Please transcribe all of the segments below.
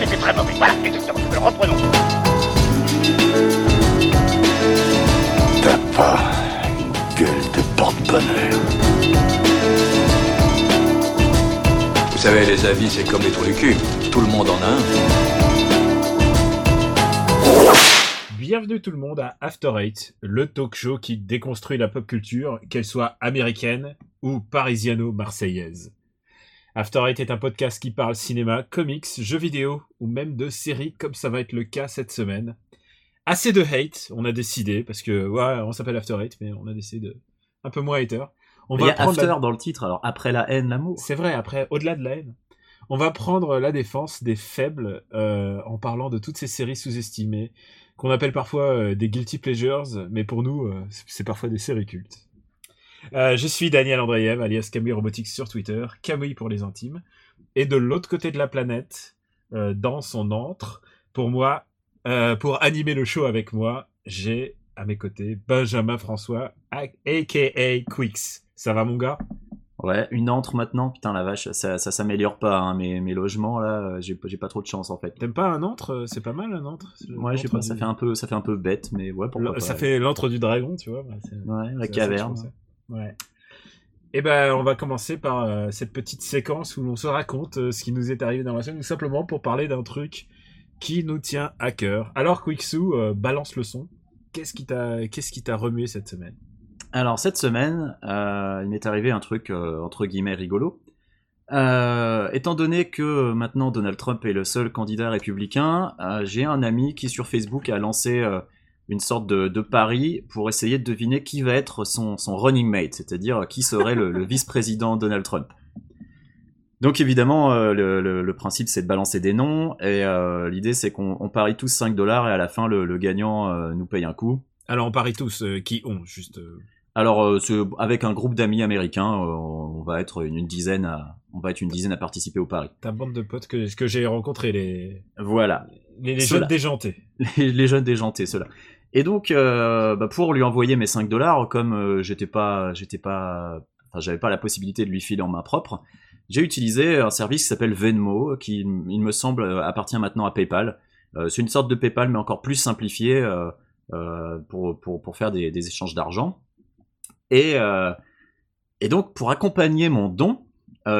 c'était très mauvais. Voilà, exactement. Reprenons. T'as pas une gueule de porte-bonheur. Vous savez, les avis, c'est comme les trous du cul. Tout le monde en a un. Bienvenue tout le monde à After Eight, le talk show qui déconstruit la pop culture, qu'elle soit américaine ou parisiano-marseillaise. After Eight est un podcast qui parle cinéma, comics, jeux vidéo ou même de séries comme ça va être le cas cette semaine. Assez de hate, on a décidé, parce que ouais, on s'appelle After Eight, mais on a décidé de un peu moins hater. On Il y a prendre After la- dans le titre, alors après la haine, l'amour. C'est vrai, après, au-delà de la haine, on va prendre la défense des faibles euh, en parlant de toutes ces séries sous-estimées, qu'on appelle parfois euh, des guilty pleasures, mais pour nous, euh, c'est parfois des séries cultes. Euh, je suis Daniel Andreev, alias Camille Robotics sur Twitter, Camille pour les intimes. Et de l'autre côté de la planète, euh, dans son antre, pour moi, euh, pour animer le show avec moi, j'ai à mes côtés Benjamin François, aka Quix. Ça va mon gars? Ouais, une antre maintenant, putain la vache, ça, ça s'améliore pas, hein, mes, mes logements là, j'ai pas trop de chance en fait. T'aimes pas un antre C'est pas mal un antre? Ouais, je sais pas, ça fait un peu, ça fait un peu bête, mais ouais, pourquoi le- pas. Ça fait l'antre du dragon, tu vois. bah, Ouais, la caverne. Ouais. Et ben, on va commencer par euh, cette petite séquence où l'on se raconte euh, ce qui nous est arrivé dans la semaine, simplement pour parler d'un truc qui nous tient à cœur. Alors, Quixou, euh, balance le son. Qu'est-ce qui t'a, qu'est-ce qui t'a remué cette semaine? Alors cette semaine, euh, il m'est arrivé un truc entre guillemets rigolo. Étant donné que maintenant Donald Trump est le seul candidat républicain, j'ai un ami qui sur Facebook a lancé une sorte de, de pari pour essayer de deviner qui va être son, son running mate, c'est-à-dire qui serait le, le vice-président Donald Trump. Donc évidemment, euh, le, le- le principe c'est de balancer des noms, et euh, l'idée c'est qu'on on parie tous 5 dollars et à la fin le, gagnant euh, nous paye un coup. Alors, on parie tous euh, qui ont, juste. euh, Alors, euh, ce- avec un groupe d'amis américains, euh, on va être une, une dizaine à, on va être une dizaine à participer au pari. ta bande de potes que, que j'ai rencontrés, les, Voilà, les, jeunes déjantés. les, les jeunes déjantés, ceux-là. Et donc, euh, bah, pour lui envoyer mes 5 dollars, comme euh, j'étais pas, j'étais pas, j'avais pas la possibilité de lui filer en main propre, j'ai utilisé un service qui s'appelle Venmo, qui, il me semble, euh, appartient maintenant à PayPal. C'est une sorte de PayPal, mais encore plus simplifié pour, faire des, échanges d'argent. Et, donc, pour accompagner mon don,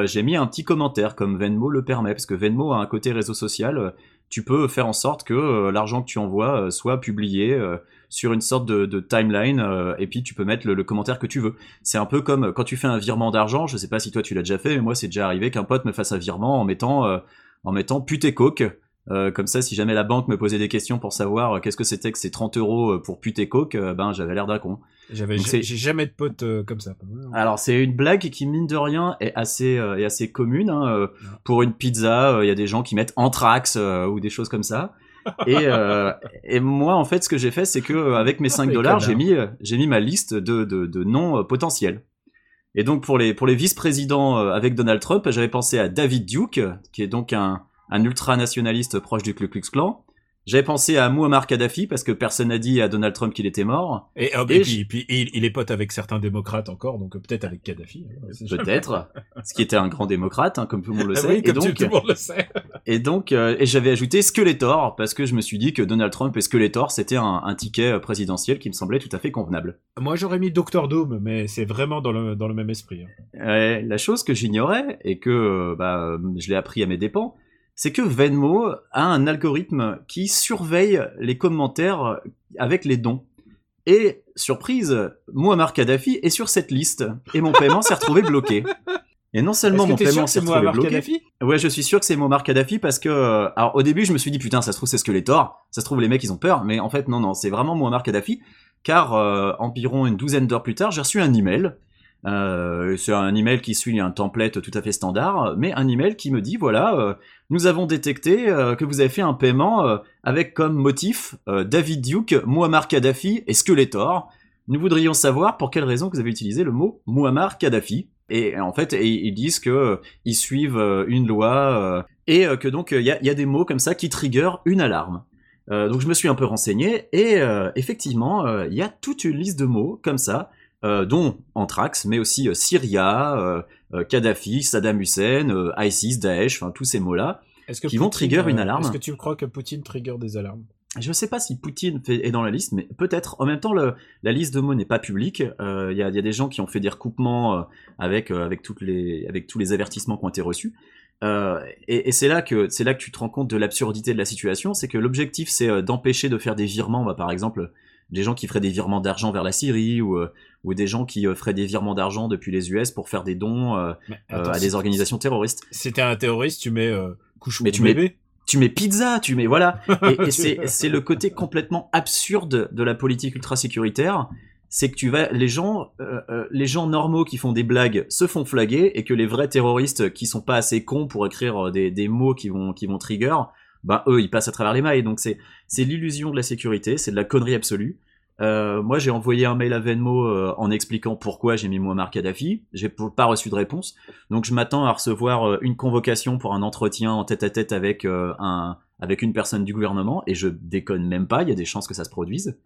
j'ai mis un petit commentaire comme Venmo le permet, parce que Venmo a un côté réseau social. Tu peux faire en sorte que euh, l'argent que tu envoies euh, soit publié euh, sur une sorte de, timeline, et puis tu peux mettre le, commentaire que tu veux. C'est un peu comme quand tu fais un virement d'argent. Je sais pas si toi tu l'as déjà fait, mais moi c'est déjà arrivé qu'un pote me fasse un virement en mettant en mettant pute et coke. Euh, comme ça, si jamais la banque me posait des questions pour savoir euh, qu'est-ce que c'était que ces 30 euros euh, pour pute et coke, euh, ben j'avais l'air d'un con. J'avais, j'ai jamais de potes comme ça. Alors c'est une blague qui mine de rien est assez est assez commune. hein, euh, Pour une pizza, il y a des gens qui mettent anthrax ou des choses comme ça. Et, et moi en fait ce que j'ai fait c'est que avec mes 5 Les dollars j'ai mis j'ai mis ma liste de, de, de noms potentiels. Et donc pour les pour les vice-présidents avec Donald Trump j'avais pensé à David Duke qui est donc un un ultra-nationaliste proche du Ku Klux Klan. J'avais pensé à Muammar Kadhafi parce que personne n'a dit à Donald Trump qu'il était mort. Et, hop, Et et je- puis, puis il, il est pote avec certains démocrates encore, donc peut-être avec Kadhafi. hein, Peut-être, ce qui était un grand démocrate, hein, comme tout le monde le sait. oui, et donc, tu- tout le monde le sait. Et donc, euh, et j'avais ajouté Skeletor parce que je me suis dit que Donald Trump et Skeletor c'était un, un ticket euh, présidentiel qui me semblait tout à fait convenable. Moi, j'aurais mis Doctor Doom, mais c'est vraiment dans le, dans le même esprit. hein. Euh, la chose que j'ignorais et que bah, je l'ai appris à mes dépens, c'est que Venmo a un algorithme qui surveille les commentaires avec les dons. Et surprise, Muammar Kadhafi est sur cette liste et mon paiement s'est retrouvé bloqué. Et non seulement que mon paiement que s'est c'est retrouvé Muammar bloqué, Kadhafi Ouais, je suis sûr que c'est Muammar Kadhafi parce que, euh, alors au début, je me suis dit putain, ça se trouve c'est Skeletor, ça se trouve les mecs ils ont peur, mais en fait non non, c'est vraiment Muammar Kadhafi, car euh, environ une douzaine d'heures plus tard, j'ai reçu un email. Euh, c'est un email qui suit un template tout à fait standard, mais un email qui me dit voilà, euh, nous avons détecté euh, que vous avez fait un paiement avec comme motif David Duke, Muammar Kadhafi et Skeletor. Nous voudrions savoir pour quelle raison vous avez utilisé le mot Muammar Kadhafi. Et en fait, ils disent que ils suivent une loi et que donc il y y a des mots comme ça qui triggerent une alarme. Donc je me suis un peu renseigné et effectivement, il y a toute une liste de mots comme ça, dont Anthrax, mais aussi euh, Syria, euh, euh, Kadhafi, Saddam Hussein, euh, ISIS, Daesh, enfin tous ces mots-là. Qui vont trigger une euh, alarme. Est-ce que tu crois que Poutine trigger des alarmes? Je sais pas si Poutine est dans la liste, mais peut-être. En même temps, le- la liste de mots n'est pas publique. Euh, Il y, a, il y a des gens qui ont fait des recoupements euh, avec, euh, avec, toutes les, avec tous les avertissements qui ont été reçus. Euh, et et c'est là que c'est là que tu te rends compte de l'absurdité de la situation, c'est que l'objectif c'est euh, d'empêcher de faire des virements, bah, par exemple des gens qui feraient des virements d'argent vers la Syrie ou, euh, ou des gens qui euh, feraient des virements d'argent depuis les US pour faire des dons euh, attends, à des organisations terroristes. Si t'es un terroriste, tu mets euh, couche Mais tu mets- bébé. tu mets pizza, tu mets voilà. Et, c'est le côté complètement absurde de la politique ultra sécuritaire, c'est que tu vas les gens euh, les gens normaux qui font des blagues se font flaguer et que les vrais terroristes qui sont pas assez cons pour écrire des, des mots qui vont qui vont trigger, ben eux ils passent à travers les mailles. Donc c'est c'est l'illusion de la sécurité, c'est de la connerie absolue. Euh, moi, j'ai envoyé un mail à Venmo euh, en expliquant pourquoi j'ai mis Muammar Kadhafi. J'ai pas reçu de réponse. Donc, je m'attends à recevoir euh, une convocation pour un entretien en tête à tête avec un avec une personne du gouvernement. Et je déconne même pas. Il y a des chances que ça se produise.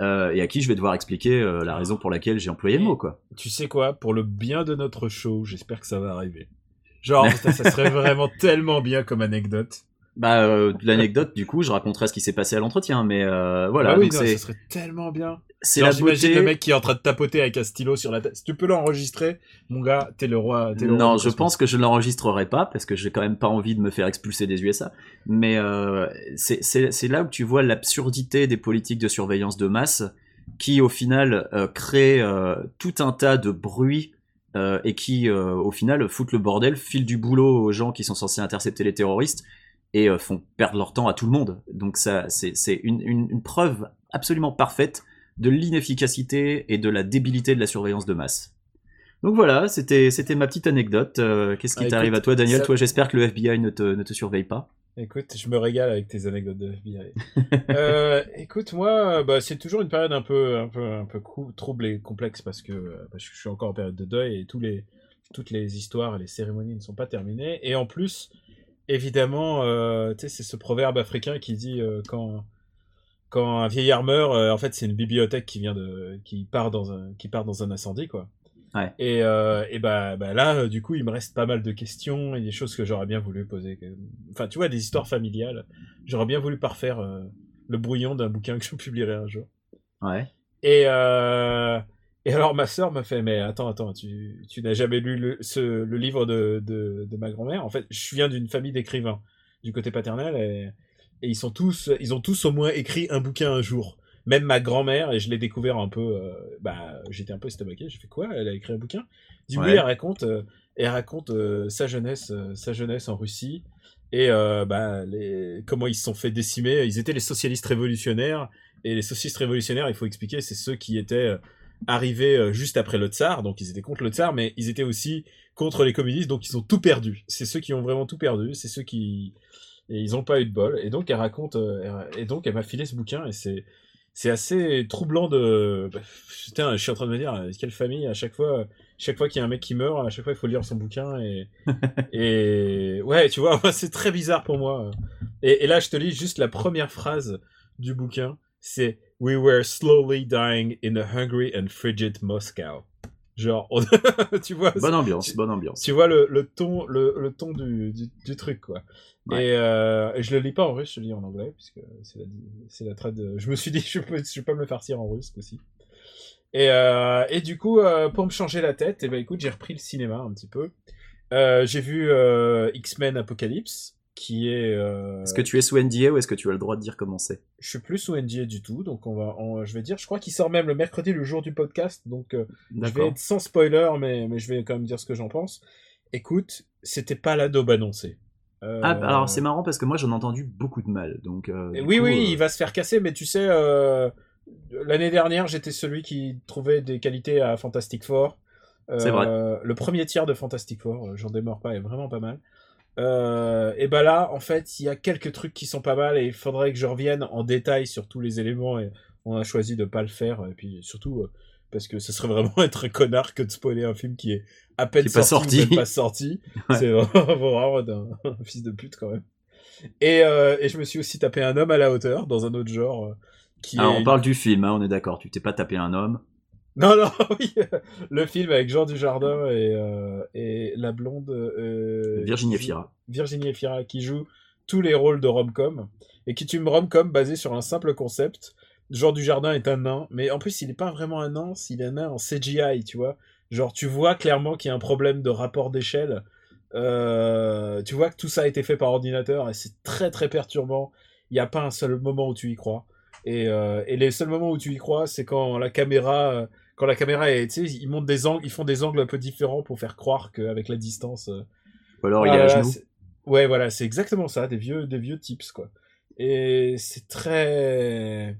Et à qui je vais devoir expliquer la raison pour laquelle j'ai employé le mot, quoi. Tu sais quoi? Pour le bien de notre show, j'espère que ça va arriver. Genre, ça serait vraiment tellement bien comme anecdote. Bah, euh, l'anecdote, du coup, je raconterai ce qui s'est passé à l'entretien. Mais euh, voilà. ah oui, donc non, c'est ça serait tellement bien. c'est la j'imagine beauté. le mec qui est en train de tapoter avec un stylo sur la tête. Si tu peux l'enregistrer, mon gars, t'es le roi. T'es le roi Non, je pense que je ne l'enregistrerai pas parce que j'ai quand même pas envie de me faire expulser des USA. Mais euh, c'est- là où tu vois l'absurdité des politiques de surveillance de masse qui, au final, euh, créent euh, tout un tas de bruits euh, et qui, euh, au final, foutent le bordel, filent du boulot aux gens qui sont censés intercepter les terroristes et euh, font perdre leur temps à tout le monde. Donc ça, c'est une, une, une preuve absolument parfaite de l'inefficacité et de la débilité de la surveillance de masse. Donc voilà, c'était ma petite anecdote. Euh, Qu'est-ce qui Ah, t'arrive à toi, Daniel ça- Toi, j'espère que le FBI ne te, ne te surveille pas. Écoute, je me régale avec tes anecdotes de FBI. euh, écoute, moi, bah, c'est toujours une période un peu, un peu, un peu trouble et complexe parce que, parce que je suis encore en période de deuil et tous les, toutes les histoires et les cérémonies ne sont pas terminées. Et en plus, évidemment, euh, tu sais, c'est ce proverbe africain qui dit euh, quand, quand un vieillard meurt, euh, en fait, c'est une bibliothèque qui vient de, qui part dans un, qui part dans un incendie, quoi. Ouais. Et, euh, et bah, bah là, du coup, il me reste pas mal de questions et des choses que j'aurais bien voulu poser. Enfin, tu vois, des histoires familiales. J'aurais bien voulu parfaire le brouillon d'un bouquin que je publierai un jour. Ouais. Et, et alors, ma sœur me fait, mais attends, attends, tu, tu n'as jamais lu le, ce, le livre de, de, de ma grand-mère? En fait, je viens d'une famille d'écrivains du côté paternel et, et ils sont tous, ils ont tous au moins écrit un bouquin un jour. Même ma grand-mère, et je l'ai découvert un peu, euh, bah, j'étais un peu estomaqué, j'ai fait quoi? Elle a écrit un bouquin? Oui, Ouais. elle raconte, euh, elle raconte euh, sa jeunesse, sa jeunesse en Russie et bah, les, comment ils se sont fait décimer. Ils étaient les socialistes révolutionnaires et les socialistes révolutionnaires, il faut expliquer, c'est ceux qui étaient arrivés euh, juste après le tsar, donc ils étaient contre le tsar, mais ils étaient aussi contre les communistes, donc ils ont tout perdu. C'est ceux qui ont vraiment tout perdu, c'est ceux qui et ils ont pas eu de bol. Et donc elle raconte, euh, et donc elle m'a filé ce bouquin et c'est c'est assez troublant de. bah, Putain, je suis en train de me dire quelle famille à chaque fois, chaque fois qu'il y a un mec qui meurt, à chaque fois il faut lire son bouquin et et ouais, tu vois, c'est très bizarre pour moi. Et, et là, je te lis juste la première phrase du bouquin. C'est We were slowly dying in a hungry and frigid Moscow. Genre, on- tu vois, Bonne ambiance, bonne ambiance. tu vois le, le ton, le, le ton du, du, du truc, quoi. Ouais. Et, euh, et je le lis pas en russe, je le lis en anglais, puisque c'est la, c'est la trad. Je me suis dit, je peux, je vais pas me le farcir en russe aussi. Et, euh, et du coup, euh, pour me changer la tête, et ben écoute, j'ai repris le cinéma un petit peu. Euh, j'ai vu X-Men Apocalypse, qui est. euh, Est-ce que tu es sous NDA ou est-ce que tu as le droit de dire comment c'est? Je suis plus sous NDA du tout, donc on va, on- je vais dire, je crois qu'il sort même le mercredi, le jour du podcast, donc euh, je vais être sans spoiler, mais, mais je vais quand même dire ce que j'en pense. Écoute, c'était pas la daube annoncée. Euh, Ah, alors c'est marrant parce que moi j'en ai entendu beaucoup de mal. Donc, euh, Oui, coup, oui, euh, il va se faire casser, mais tu sais, euh, l'année dernière, j'étais celui qui trouvait des qualités à Fantastic Four. Euh, C'est vrai. Le premier tiers de Fantastic Four, euh, j'en démords pas, est vraiment pas mal. Euh, et bah là, en fait, il y a quelques trucs qui sont pas mal et il faudrait que je revienne en détail sur tous les éléments et on a choisi de pas le faire. Et puis surtout, euh, parce que ce serait vraiment être un connard que de spoiler un film qui est à peine est pas sorti, sorti. même pas sorti. Ouais. C'est vraiment, d'un un fils de pute quand même. Et, euh, et je me suis aussi tapé un homme à la hauteur dans un autre genre euh, qui est... on parle du film, hein, on est d'accord. Tu t'es pas tapé un homme. Non, non, oui, le film avec Jean Dujardin et, euh, et la blonde... euh, Virginie Efira. Virginie Efira qui joue tous les rôles de rom-com et qui est une rom-com basée sur un simple concept. Genre du jardin est un nain, mais en plus il n'est pas vraiment un nain, il est un nain en CGI, tu vois. Genre tu vois clairement qu'il y a un problème de rapport d'échelle. Euh, tu vois que tout ça a été fait par ordinateur et c'est très très perturbant. Il n'y a pas un seul moment où tu y crois. Et, et les seuls moments où tu y crois, c'est quand la caméra, quand la caméra est, tu sais, ils montent des angles, ils font des angles un peu différents pour faire croire qu'avec la distance. euh, Ou alors il voilà, est à genoux. Ouais, voilà, c'est exactement ça, des vieux, des vieux tips, quoi. Et c'est très,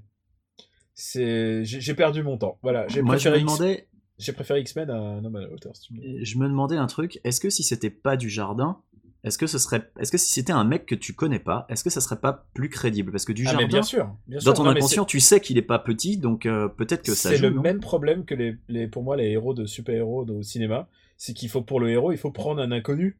c'est, j'ai perdu mon temps. Voilà, j'ai préféré, demandais, j'ai préféré X-Men à un homme à la hauteur, si tu me je me demandais un truc. Est-ce que si c'était pas du jardin, est-ce que ce serait, est-ce que si c'était un mec que tu connais pas, est-ce que ça serait pas plus crédible? Parce que du Ah, jardin, mais bien sûr, bien sûr. dans ton Non, inconscient, tu sais qu'il est pas petit, donc euh, peut-être que ça c'est le même problème que les, les, pour moi, les héros de super-héros au cinéma. C'est qu'il faut, pour le héros, il faut prendre un inconnu.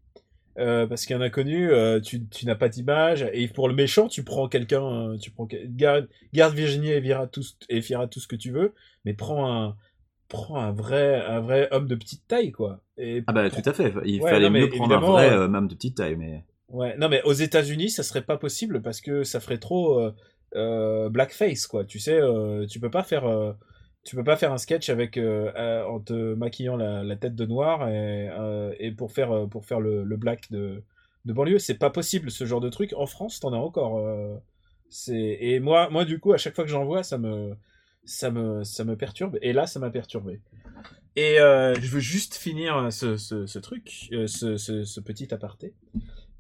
Euh, parce qu'un inconnu, euh, tu, tu n'as pas d'image. Et pour le méchant, tu prends quelqu'un, tu prends, garde, garde Virginie et Vira tout, et Fira tout ce que tu veux, mais prends un, prends un vrai, un vrai homme de petite taille, quoi. Et Ah bah tout à fait. Il Ouais, fallait non, mieux prendre un vrai euh, euh, même de petite taille, mais. Ouais, non mais aux États-Unis, ça serait pas possible parce que ça ferait trop euh, euh, blackface quoi. Tu sais, euh, tu peux pas faire, euh, tu peux pas faire un sketch avec euh, euh, en te maquillant la, la tête de noir et, euh, et pour faire euh, pour faire le, le black de de banlieue, c'est pas possible ce genre de truc. En France, t'en as encore. euh, c'est et moi moi du coup à chaque fois que j'en vois, ça me ça me ça me perturbe et là ça m'a perturbé. Et euh, je veux juste finir ce, ce, ce truc, euh, ce, ce, petit aparté.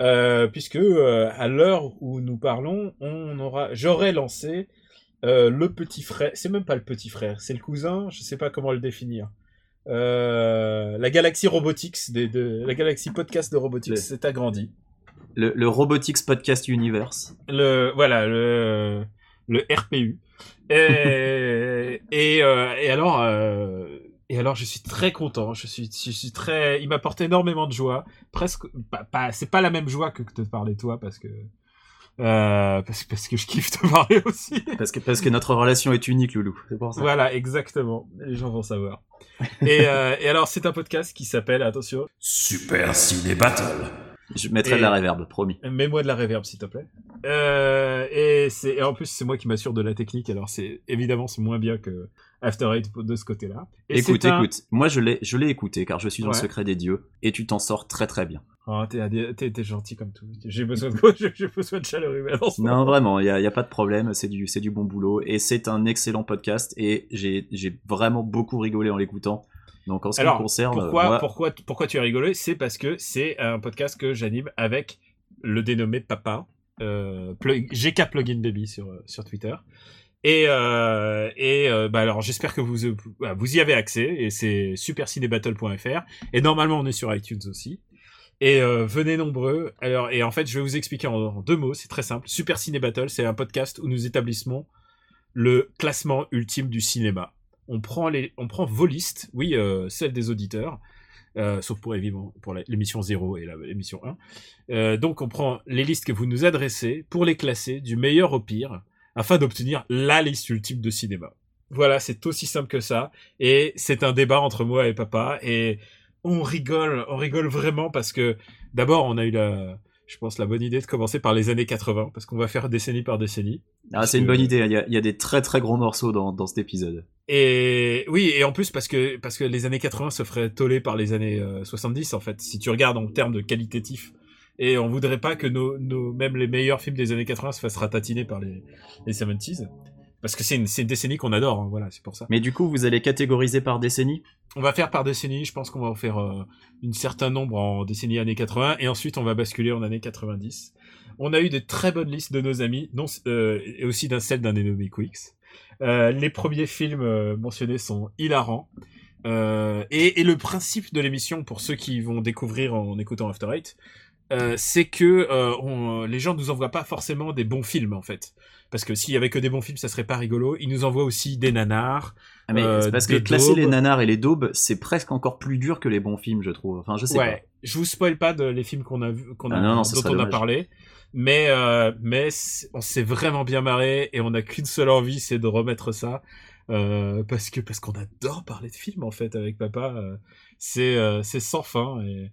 Euh, puisque euh, à l'heure où nous parlons, on aura, j'aurais lancé euh, le petit frère. C'est même pas le petit frère, c'est le cousin. Je sais pas comment le définir. Euh, la galaxie Robotics, des, de, la galaxie podcast de Robotics Le- s'est agrandie. Le, le Robotics Podcast Universe. Le voilà le le RPU. Et et, euh, et alors euh, et alors je suis très content. Je suis je suis très. Il m'apporte énormément de joie. Presque pas, pas c'est pas la même joie que de te parler toi parce que euh, parce, parce que je kiffe te parler aussi. Parce que, parce que notre relation est unique, Loulou. C'est pour ça. Voilà, exactement. Les gens vont savoir. Et, euh, et alors, c'est un podcast qui s'appelle, attention, Super Ciné Battle. Je mettrai Et- de la reverb, promis. mets-moi de la reverb, s'il te plaît. Euh, et, c'est, et en plus, c'est moi qui m'assure de la technique, alors c'est évidemment, c'est moins bien que After Eight de ce côté-là. Écoute, un- écoute. Moi, je l'ai, je l'ai écouté car je suis dans Ouais. le secret des dieux et tu t'en sors très très bien. Oh, t'es, gentil comme tout. J'ai besoin de quoi J'ai besoin de chaleur humaine. Non, vraiment, il y a, y a pas de problème. C'est du, c'est du bon boulot et c'est un excellent podcast et j'ai, j'ai vraiment beaucoup rigolé en l'écoutant. Donc en ce qui Alors, me concerne, Pourquoi, moi, pourquoi, pourquoi tu as rigolé? C'est parce que c'est un podcast que j'anime avec le dénommé Papa, euh, plug- GK Plugin Baby sur, euh, sur Twitter. Et, euh, et euh, bah alors j'espère que vous, euh, vous y avez accès et c'est supercinébattle.fr et normalement on est sur iTunes aussi. Et euh, venez nombreux. Alors et en fait je vais vous expliquer en, en deux mots, c'est très simple. Super Ciné Battle, c'est un podcast où nous établissons le classement ultime du cinéma. On prend les, on prend vos listes, oui, euh, celles des auditeurs, euh, sauf pour évidemment pour l'émission 0 et l'émission 1. Euh, donc on prend les listes que vous nous adressez pour les classer du meilleur au pire, afin d'obtenir la liste ultime de cinéma. Voilà, c'est aussi simple que ça. Et c'est un débat entre moi et papa. Et on rigole, on rigole vraiment parce que d'abord on a eu la, je pense, la bonne idée de commencer par les années 80, parce qu'on va faire décennie par décennie. ah, c'est une bonne idée. Il y a, il y a des très très gros morceaux dans, dans cet épisode. Et oui, et en plus parce que parce que les années 80 se feraient toller par les années euh, 70 en fait, si tu regardes en termes de qualitatif. Et on voudrait pas que nos, nos même les meilleurs films des années 80 se fassent ratatiner par les les 70s parce que c'est une décennie qu'on adore, hein, voilà, c'est pour ça. Mais du coup, vous allez catégoriser par décennie? On va faire par décennie, je pense qu'on va en faire euh, une certain nombre en décennie années 80 et ensuite on va basculer en années 90. On a eu de très bonnes listes de nos amis, non, euh, et aussi d'un celle d'un dénommé Quicks. Euh, les premiers films mentionnés sont hilarants. Et, et le principe de l'émission, pour ceux qui vont découvrir en écoutant After Eight, euh, c'est que euh, on, les gens nous envoient pas forcément des bons films en fait. Parce que s'il y avait que des bons films, ça serait pas rigolo. Ils nous envoient aussi des nanars. Ah, mais Euh, parce que classer daubes. les nanars et les daubes, c'est presque encore plus dur que les bons films, je trouve. Enfin, je sais ouais, je vous spoil pas de les films qu'on a vu, qu'on a, Ah non, non, ce dont on a parlé, mais euh, mais on s'est vraiment bien marré et on a qu'une seule envie, c'est de remettre ça euh, parce que parce qu'on adore parler de films en fait avec papa. euh, c'est euh, c'est sans fin et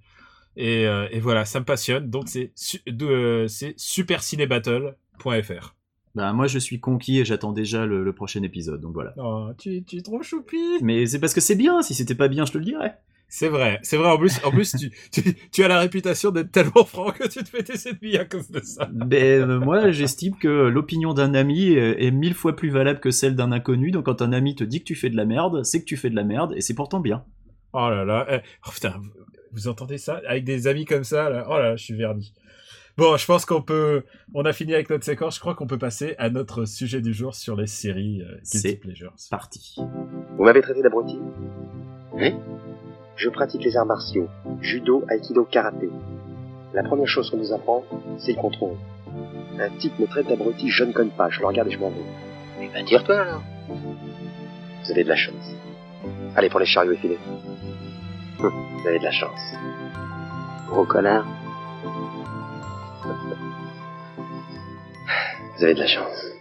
Et, euh, et voilà, ça me passionne. Donc c'est su- euh, supercinébattle.fr. Bah, moi, je suis conquis et j'attends déjà le, le prochain épisode, donc voilà. Oh, tu, tu es trop choupi. Mais c'est parce que c'est bien, si c'était pas bien, je te le dirais. C'est vrai, c'est vrai. En plus, en plus, tu, tu, tu as la réputation d'être tellement franc que tu te fais tes ennemis à cause de ça. Ben, euh, moi, j'estime que l'opinion d'un ami est, est mille fois plus valable que celle d'un inconnu, donc quand un ami te dit que tu fais de la merde, c'est que tu fais de la merde, et c'est pourtant bien. Oh là là, eh, oh putain, vous, entendez ça? Avec des amis comme ça là Oh là, là, je suis verni. Bon, je pense qu'on peut, on a fini avec notre séquence. Je crois qu'on peut passer à notre sujet du jour sur les séries euh, Guilty C'est- Pleasures. Parti. Vous m'avez traité d'abruti? Oui. Je pratique les arts martiaux, judo, aikido, karaté. La première chose qu'on nous apprend, c'est le contrôle. Un type me traite d'abruti, je ne connais pas, je le regarde et je m'en vais. Eh ben, tire-toi alors. Vous avez de la chance. Allez pour les chariots effilés. Vous avez de la chance. Gros connard. Vous avez de la chance.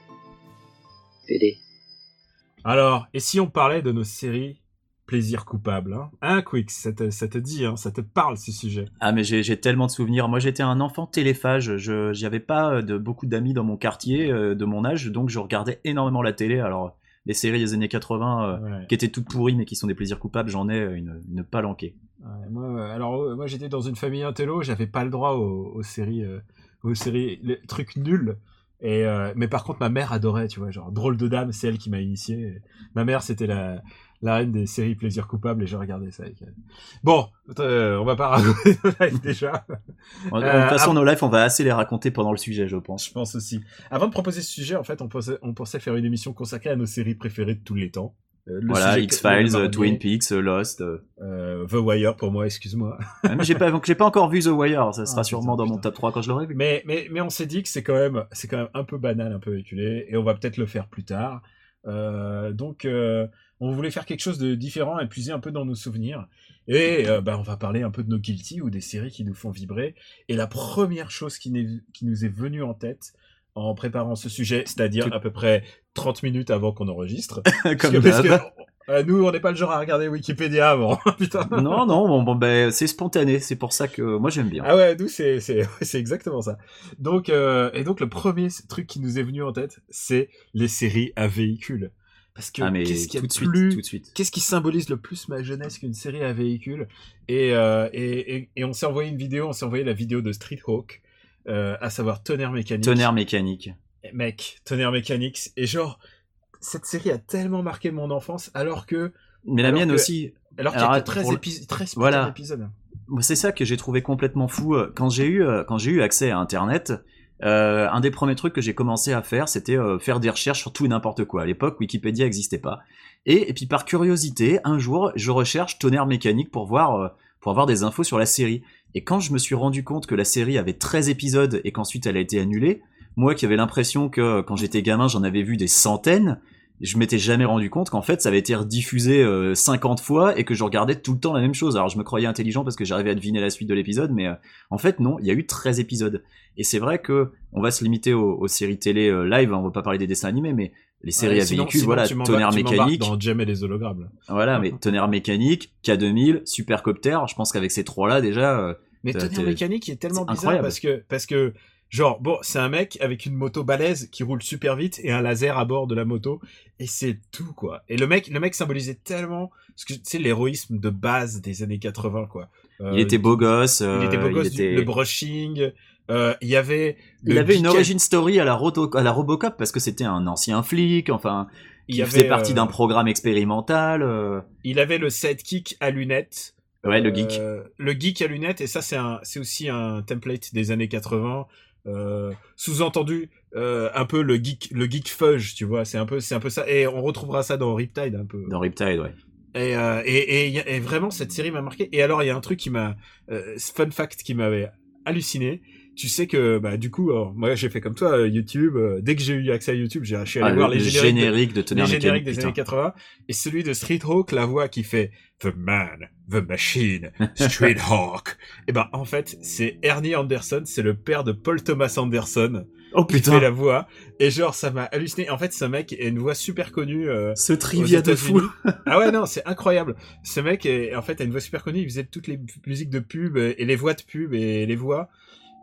Alors, et si on parlait de nos séries plaisir coupable Hein, hein Quick, ça te, ça te dit, hein, ça te parle ce sujet? Ah, mais j'ai tellement de souvenirs. Moi, j'étais un enfant téléphage. Je j'avais pas euh, de beaucoup d'amis dans mon quartier euh, de mon âge, donc je regardais énormément la télé. Alors, les séries des années 80 euh, Ouais. qui étaient toutes pourries, mais qui sont des plaisirs coupables, j'en ai euh, une, une palanquée. Ouais, moi, alors euh, moi j'étais dans une famille intello, j'avais pas le droit aux, aux séries, aux séries, les trucs nuls. Et euh, mais par contre ma mère adorait, tu vois, genre drôle de dame, c'est elle qui m'a initié. Ma mère c'était la la reine des séries plaisir coupable et je regardais ça avec elle. Bon, euh, on va pas raconter nos lives déjà. De toute façon, nos lives, on va assez les raconter pendant le sujet, je pense. Je pense aussi. Avant de proposer ce sujet, en fait, on pensait, on pensait faire une émission consacrée à nos séries préférées de tous les temps. Euh, le Voilà, X-Files, le euh, Twin Peaks, Lost. euh. The Wire pour moi, excuse-moi. Ah, j'ai pas, j'ai pas encore vu The Wire. Ça sera Ah, sûrement putain, dans mon top 3 quand je l'aurai vu. Mais, mais, mais on s'est dit que c'est quand même, c'est quand même un peu banal, un peu véhiculé, et on va peut-être le faire plus tard. Euh, donc, on voulait faire quelque chose de différent et puiser un peu dans nos souvenirs. Et euh, bah, on va parler un peu de nos guilty ou des séries qui nous font vibrer. Et la première chose qui, nous est venue en tête en préparant ce sujet, c'est-à-dire à peu près 30 minutes avant qu'on enregistre. Comme Parce que- parce d'hab. que, euh, nous, on n'est pas le genre à regarder Wikipédia avant. Putain. Non, non, bon, bon ben, c'est spontané. C'est pour ça que moi j'aime bien. Ah ouais, nous c'est exactement ça. Donc euh, et donc le premier truc qui nous est venu en tête, c'est les séries à véhicule. Parce que Ah, qu'est-ce qui tout de suite, plus tout de suite. Qu'est-ce qui symbolise le plus ma jeunesse qu'une série à véhicule? Et, euh, et, et, et on s'est envoyé une vidéo, on s'est envoyé la vidéo de Street Hawk, euh, à savoir Tonnerre Mécanique. Tonnerre mécanique. Eh, Mec, Tonnerre Mécanique. Et genre, cette série a tellement marqué mon enfance alors que... Mais la mienne que- aussi. Alors qu'il y a que 13, pour le- épis- 13 Voilà. Moi, C'est ça que j'ai trouvé complètement fou euh, quand j'ai eu quand j'ai eu accès à Internet. Euh, un des premiers trucs que j'ai commencé à faire, c'était euh, faire des recherches sur tout et n'importe quoi. À l'époque, Wikipédia n'existait pas. Et, puis par curiosité, un jour, je recherche tonnerre mécanique pour voir euh, pour avoir des infos sur la série. Et quand je me suis rendu compte que la série avait 13 épisodes et qu'ensuite elle a été annulée, moi qui avais l'impression que quand j'étais gamin, j'en avais vu des centaines, je m'étais jamais rendu compte qu'en fait ça avait été rediffusé euh, 50 fois et que je regardais tout le temps la même chose. Alors je me croyais intelligent parce que j'arrivais à deviner la suite de l'épisode, mais euh, en fait non, il y a eu 13 épisodes. Et c'est vrai que on va se limiter aux, aux séries télé euh, live, on va pas parler des dessins animés, mais les séries Ouais, à sinon- véhicules, sinon, voilà, tonnerre mécanique, Dans et les hologrammes. là. voilà, mais tonnerre mécanique, K2000, Supercopter, je pense qu'avec ces trois-là déjà, euh, Mais Tonnerre Mécanique il est tellement c'est bizarre incroyable. parce que, parce que, genre, bon, c'est un mec avec une moto balèze qui roule super vite et un laser à bord de la moto et c'est tout, quoi. Et le mec, le mec symbolisait tellement, ce que, tu sais, l'héroïsme de base des années 80, quoi. Euh, il était beau gosse, il euh, était beau gosse, il, du- était- le brushing, euh, il y avait, il avait une origin story à la, Roto- à la Robocop parce que c'était un ancien flic, enfin, il qui faisait partie d'un programme expérimental. il avait le sidekick à lunettes. ouais, le geek. Euh, le geek à lunettes, et ça c'est un, c'est aussi un template des années 80. Euh, sous-entendu, euh, un peu le geek, le geek fudge, tu vois, c'est un peu, c'est un peu ça. Et on retrouvera ça dans Riptide un peu. Dans Riptide, ouais. Et, euh, et, et, vraiment cette série m'a marqué. Et alors il y a un truc qui m'a, fun fact qui m'avait halluciné. Tu sais que bah du coup, alors, moi j'ai fait comme toi euh, YouTube. euh, dès que j'ai eu accès à YouTube, j'ai suis allé Ah, voir le, les le génériques. de- générique de les Tonnerre génériques des putain. années 80 et celui de Street Hawk la voix qui fait The Man, The Machine, Street Hawk. Et ben en fait c'est Ernie Anderson, c'est le père de Paul Thomas Anderson Oh qui fait putain, la voix. Et genre, ça m'a halluciné. En fait, ce mec a une voix super connue. euh, ce trivia de fou. ah ouais, non, c'est incroyable. Ce mec, est, en fait, a une voix super connue. Il faisait toutes les musiques de pub et les voix de pub et les voix.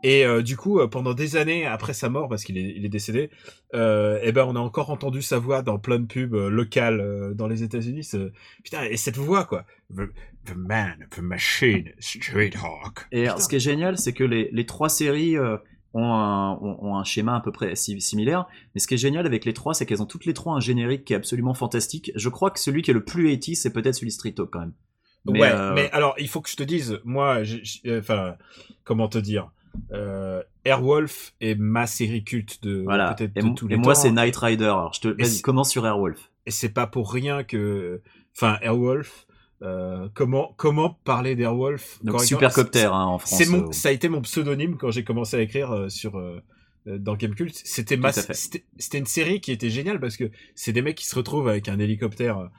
Et euh, du coup, euh, pendant des années après sa mort, parce qu'il est, il est décédé, euh, eh ben, on a encore entendu sa voix dans plein de pubs locales dans les États-Unis. Putain, et cette voix, quoi. The, the man, the machine, Street Hawk. Et alors, ce qui est génial, c'est que les, les trois séries ont, un, ont, ont un schéma à peu près si- similaire. Mais ce qui est génial avec les trois, c'est qu'elles ont toutes les trois un générique qui est absolument fantastique. Je crois que celui qui est le plus 80 c'est peut-être celui de Street Talk quand même. Mais, ouais, euh, mais alors il faut que je te dise, moi, enfin, comment te dire, euh, Airwolf est ma série culte de voilà. peut-être Et, de tous et les moi, temps. c'est Night Rider. Alors, je te, vas-y, commence sur Airwolf? et c'est pas pour rien que, enfin, Airwolf. Euh, comment comment parler d'Airwolf? Donc, Supercopter hein, en France. C'est mon, euh, ça a été mon pseudonyme quand j'ai commencé à écrire euh, sur euh, euh, dans Gamecult. C'était ma, c'était c'était une série qui était géniale parce que c'est des mecs qui se retrouvent avec un hélicoptère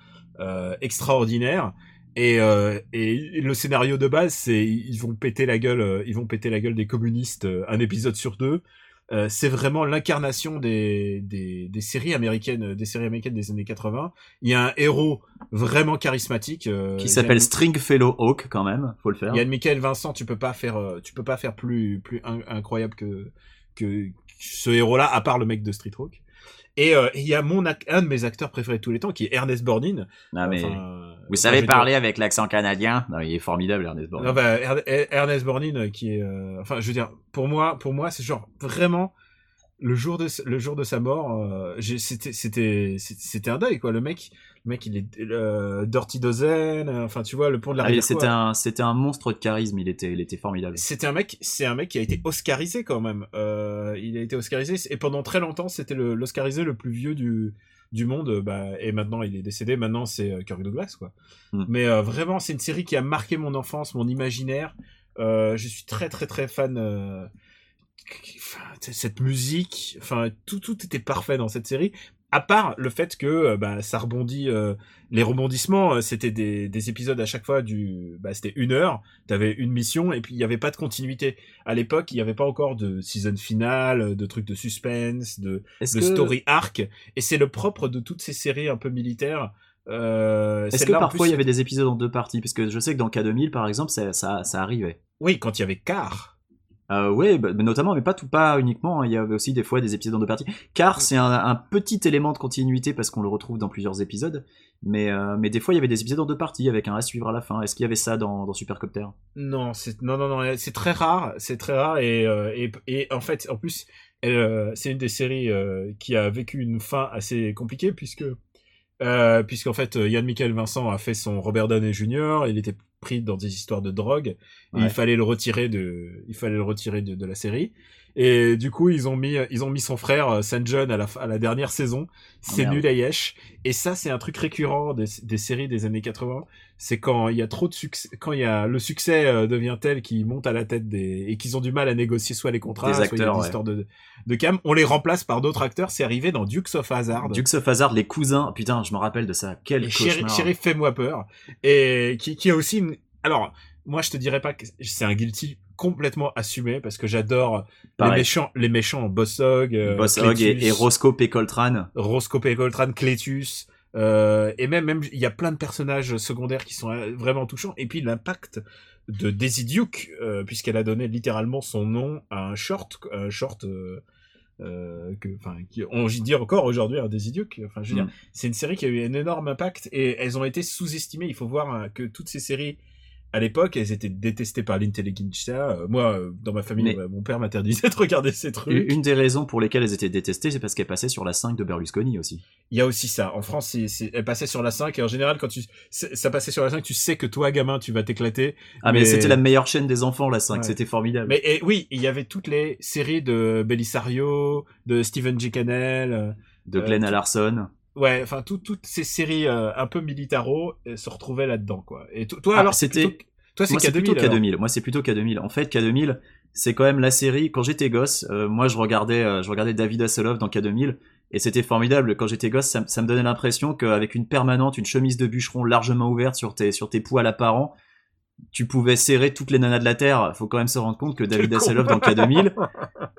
euh, extraordinaire et, euh, et le scénario de base c'est ils vont péter la gueule, euh, ils vont péter la gueule des communistes euh, un épisode sur deux. Euh, c'est vraiment l'incarnation des, des, des séries américaines, euh, des séries américaines des années 80. Il y a un héros vraiment charismatique euh, qui s'appelle Stringfellow Hawk quand même, faut le faire. Yann Michael Vincent, tu peux pas faire, tu peux pas faire plus plus in- incroyable que que ce héros-là, à part le mec de Street Hawk. Et euh, il y a mon un de mes acteurs préférés de tous les temps, qui est Ernest Borgnine. Ah, mais Enfin, euh, vous enfin, savez dire- parler avec l'accent canadien? Non, il est formidable, Ernest Borgnine. Non, bah, Ern- Ernest Borgnine, euh, qui est, euh, enfin, je veux dire, pour moi, pour moi, c'est genre vraiment le jour de le jour de sa mort, euh, c'était c'était c'était un deuil quoi. Le mec, le mec, il est euh, Dirty Dozen, euh, enfin, tu vois, le pont de la Ah, c'était un, c'était un monstre de charisme. Il était, il était formidable. C'était un mec, c'est un mec qui a été oscarisé quand même. Euh, il a été oscarisé et pendant très longtemps c'était l'oscarisé le plus vieux du du monde. Bah, et maintenant il est décédé. Maintenant c'est euh, Kirk Douglas quoi. Hmm. Mais euh, vraiment c'est une série qui a marqué mon enfance, mon imaginaire. Euh, je suis très très très fan. euh, enfin, cette musique, enfin tout tout était parfait dans cette série. À part le fait que euh, bah, ça rebondit, euh, les rebondissements, euh, c'était des, des épisodes à chaque fois du, bah, c'était une heure, t'avais une mission et puis il n'y avait pas de continuité. À l'époque, il n'y avait pas encore de season finale, de trucs de suspense, de, Est-ce de que, story arc. Et c'est le propre de toutes ces séries un peu militaires. Euh, est-ce que parfois plus, il y avait des épisodes en deux parties? Parce que je sais que dans K2000, par exemple, ça, ça, ça arrivait. Oui, quand il y avait Car. Euh, ouais, bah, notamment, mais pas tout, pas uniquement. hein, Il y avait aussi des fois des épisodes en deux parties. Car c'est un, un petit élément de continuité parce qu'on le retrouve dans plusieurs épisodes. Mais, euh, mais des fois, il y avait des épisodes en deux parties avec un à suivre à la fin. Est-ce qu'il y avait ça dans, dans Supercopter? Non, c'est non non non, c'est très rare, c'est très rare et, euh, et et en fait en plus euh, c'est une des séries qui a vécu une fin assez compliquée puisque euh, puisqu'en fait Yann Michael Vincent a fait son Robert Downey Jr. Il était pris dans des histoires de drogue et Ouais. il fallait le retirer de il fallait le retirer de, de la série et du coup ils ont mis ils ont mis son frère euh, Saint John à la à la dernière saison. C'est merde. nul à yesh et ça c'est un truc récurrent des, des séries des années 80 c'est quand il y a trop de succès, quand il y a le succès euh, devient tel qu'ils montent à la tête des et qu'ils ont du mal à négocier soit les contrats, Des soit ouais. histoires de de cam, on les remplace par d'autres acteurs. C'est arrivé dans Dukes of Hazzard. Dukes of Hazzard, les cousins. Putain, je me rappelle de ça. Quel et Chéri, cauchemar. Fais-moi peur et qui qui a aussi une alors moi je te dirais pas que c'est un guilty complètement assumé parce que j'adore les méchants les méchants Boss Hog, euh, Boss Hog et, et Roscoe P. Coltrane. Roscoe et Coltrane, Cletus, euh, et même même il y a plein de personnages secondaires qui sont euh, vraiment touchants. Et puis l'impact de Daisy Duke, euh, puisqu'elle a donné littéralement son nom à un short, un short. Euh, que, enfin, qui, on dit encore aujourd'hui un Daisy Duke. Enfin, je veux Mm. dire, c'est une série qui a eu un énorme impact et elles ont été sous-estimées. Il faut voir hein, que toutes ces séries à l'époque, elles étaient détestées par l'intelligentsia. Euh, moi, euh, dans ma famille, Mais- ouais, mon père m'interdisait de regarder ces trucs. Une des raisons pour lesquelles elles étaient détestées, c'est parce qu'elles passaient sur la 5 de Berlusconi aussi. Il y a aussi ça. En France, c'est, c'est, elle passait sur la 5 et en général, quand tu, ça passait sur la 5, tu sais que toi, gamin, tu vas t'éclater. Ah, mais, Mais- c'était la meilleure chaîne des enfants, la 5. Ouais. C'était formidable. Mais et, oui, il y avait toutes les séries de Belisario, de Stephen G. Cannell. euh, de euh, Glenn tout- Larson. Ouais, enfin, tout- toutes ces séries euh, un peu militaro euh, se retrouvaient là-dedans, quoi. Et to- toi, Ah, alors, c'était- toi, c'est Moi, c'est K2000. plutôt alors. K2000. Moi, c'est plutôt K2000. En fait, K2000, c'est quand même la série. Quand j'étais gosse, euh, moi, je regardais, euh, je regardais David Hasselhoff dans K2000, et c'était formidable. Quand j'étais gosse, ça, me- ça me donnait l'impression qu'avec une permanente, une chemise de bûcheron largement ouverte sur tes, sur tes poils apparents, tu pouvais serrer toutes les nanas de la terre. Faut quand même se rendre compte que David Hasselhoff dans K2000,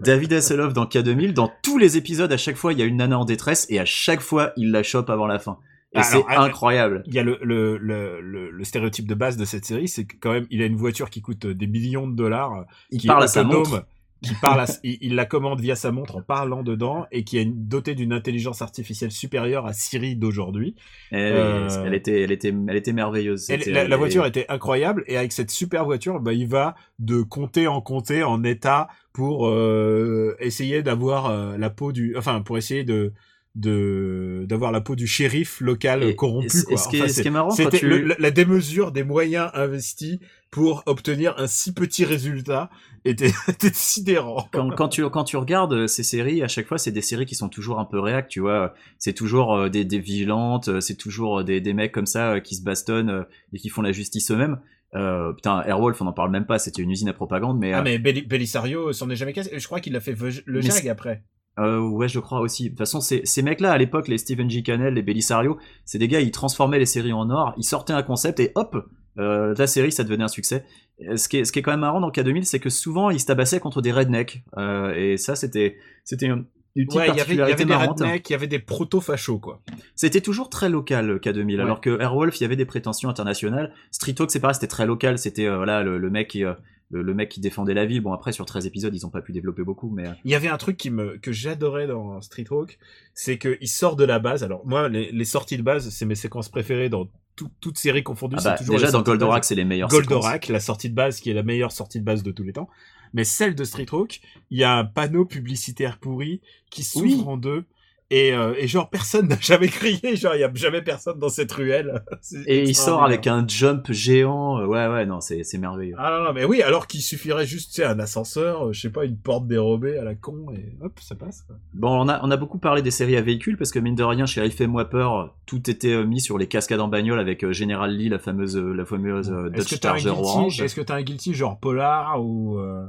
David Hasselhoff dans K2000, dans tous les épisodes, à chaque fois, il y a une nana en détresse et à chaque fois, il la chope avant la fin. Et c'est incroyable. Il y a le, le, le, le, le stéréotype de base de cette série, c'est que quand même, il a une voiture qui coûte des millions de dollars, Il qui parle est à sa montre. Qui parle, à, il, il la commande via sa montre en parlant dedans et qui est dotée d'une intelligence artificielle supérieure à Siri d'aujourd'hui. Elle, Euh, elle était, elle était, elle était merveilleuse. Elle- la, la elle- voiture était incroyable et avec cette super voiture, bah, il va de comté en comté en état pour euh, essayer d'avoir euh, la peau du, enfin pour essayer de de d'avoir la peau du shérif local Et- corrompu. quoi. ce qui est- Enfin, ce c'est- qui est marrant, c'était tu- la démesure des moyens investis pour obtenir un si petit résultat était, était sidérant. quand, quand tu quand tu regardes euh, ces séries, à chaque fois, c'est des séries qui sont toujours un peu réac, tu vois. C'est toujours euh, des, des vigilantes, euh, c'est toujours des, des mecs comme ça qui se bastonnent et qui font la justice eux-mêmes. Euh, putain, Airwolf, on en parle même pas. C'était une usine à propagande, mais, Ah euh, mais Beli- Belisario s'en est jamais cassé. Je crois qu'il a fait le Mais jag après. euh, ouais, je crois aussi. De toute façon, ces, ces mecs-là, à l'époque, les Steven G. Cannell, les Belisario, c'est des gars, ils transformaient les séries en or, ils sortaient un concept et hop, euh, la série, ça devenait un succès. Euh, Ce qui est, ce qui est quand même marrant dans K2000, c'est que souvent, ils se tabassaient contre des rednecks. Euh, et ça, c'était, c'était une, une petite Ouais, il y avait, il y particularité avait des rednecks, il y avait des proto-fachos, quoi. C'était toujours très local le K2000, Ouais. alors que Airwolf, il y avait des prétentions internationales. Street Hawk, c'est pareil, c'était très local. C'était euh, voilà le, le mec qui euh, le, le mec qui défendait la ville. Bon après sur 13 épisodes, ils ont pas pu développer beaucoup, mais euh, Il y avait un truc qui me, que j'adorais dans Street Hawk, c'est qu'il sort de la base. Alors, moi, les, les sorties de base, c'est mes séquences préférées dans tout- toutes séries confondues. ah c'est bah, toujours déjà dans. Goldorak, c'est les meilleurs. séquences. Goldorak, la sortie de base qui est la meilleure sortie de base de tous les temps. Mais celle de Street Hawk, il y a un panneau publicitaire pourri qui s'ouvre Oui. en deux. Et, euh, et genre personne n'a jamais crié, genre il y a jamais personne dans cette ruelle. Et il sort avec un jump géant. euh, Ouais ouais non c'est c'est merveilleux. Ah non, non, mais oui, alors qu'il suffirait juste, tu un ascenseur, euh, je sais pas, une porte dérobée à la con, et hop, ça passe. quoi. Bon on a on a beaucoup parlé des séries à véhicules parce que mine de rien chez Riff et Moi Peur, tout était mis sur les cascades en bagnole avec General Lee, la fameuse la fameuse Est-ce que Dodge Charger guilty, orange. est-ce que t'as un guilty genre polar ou, euh,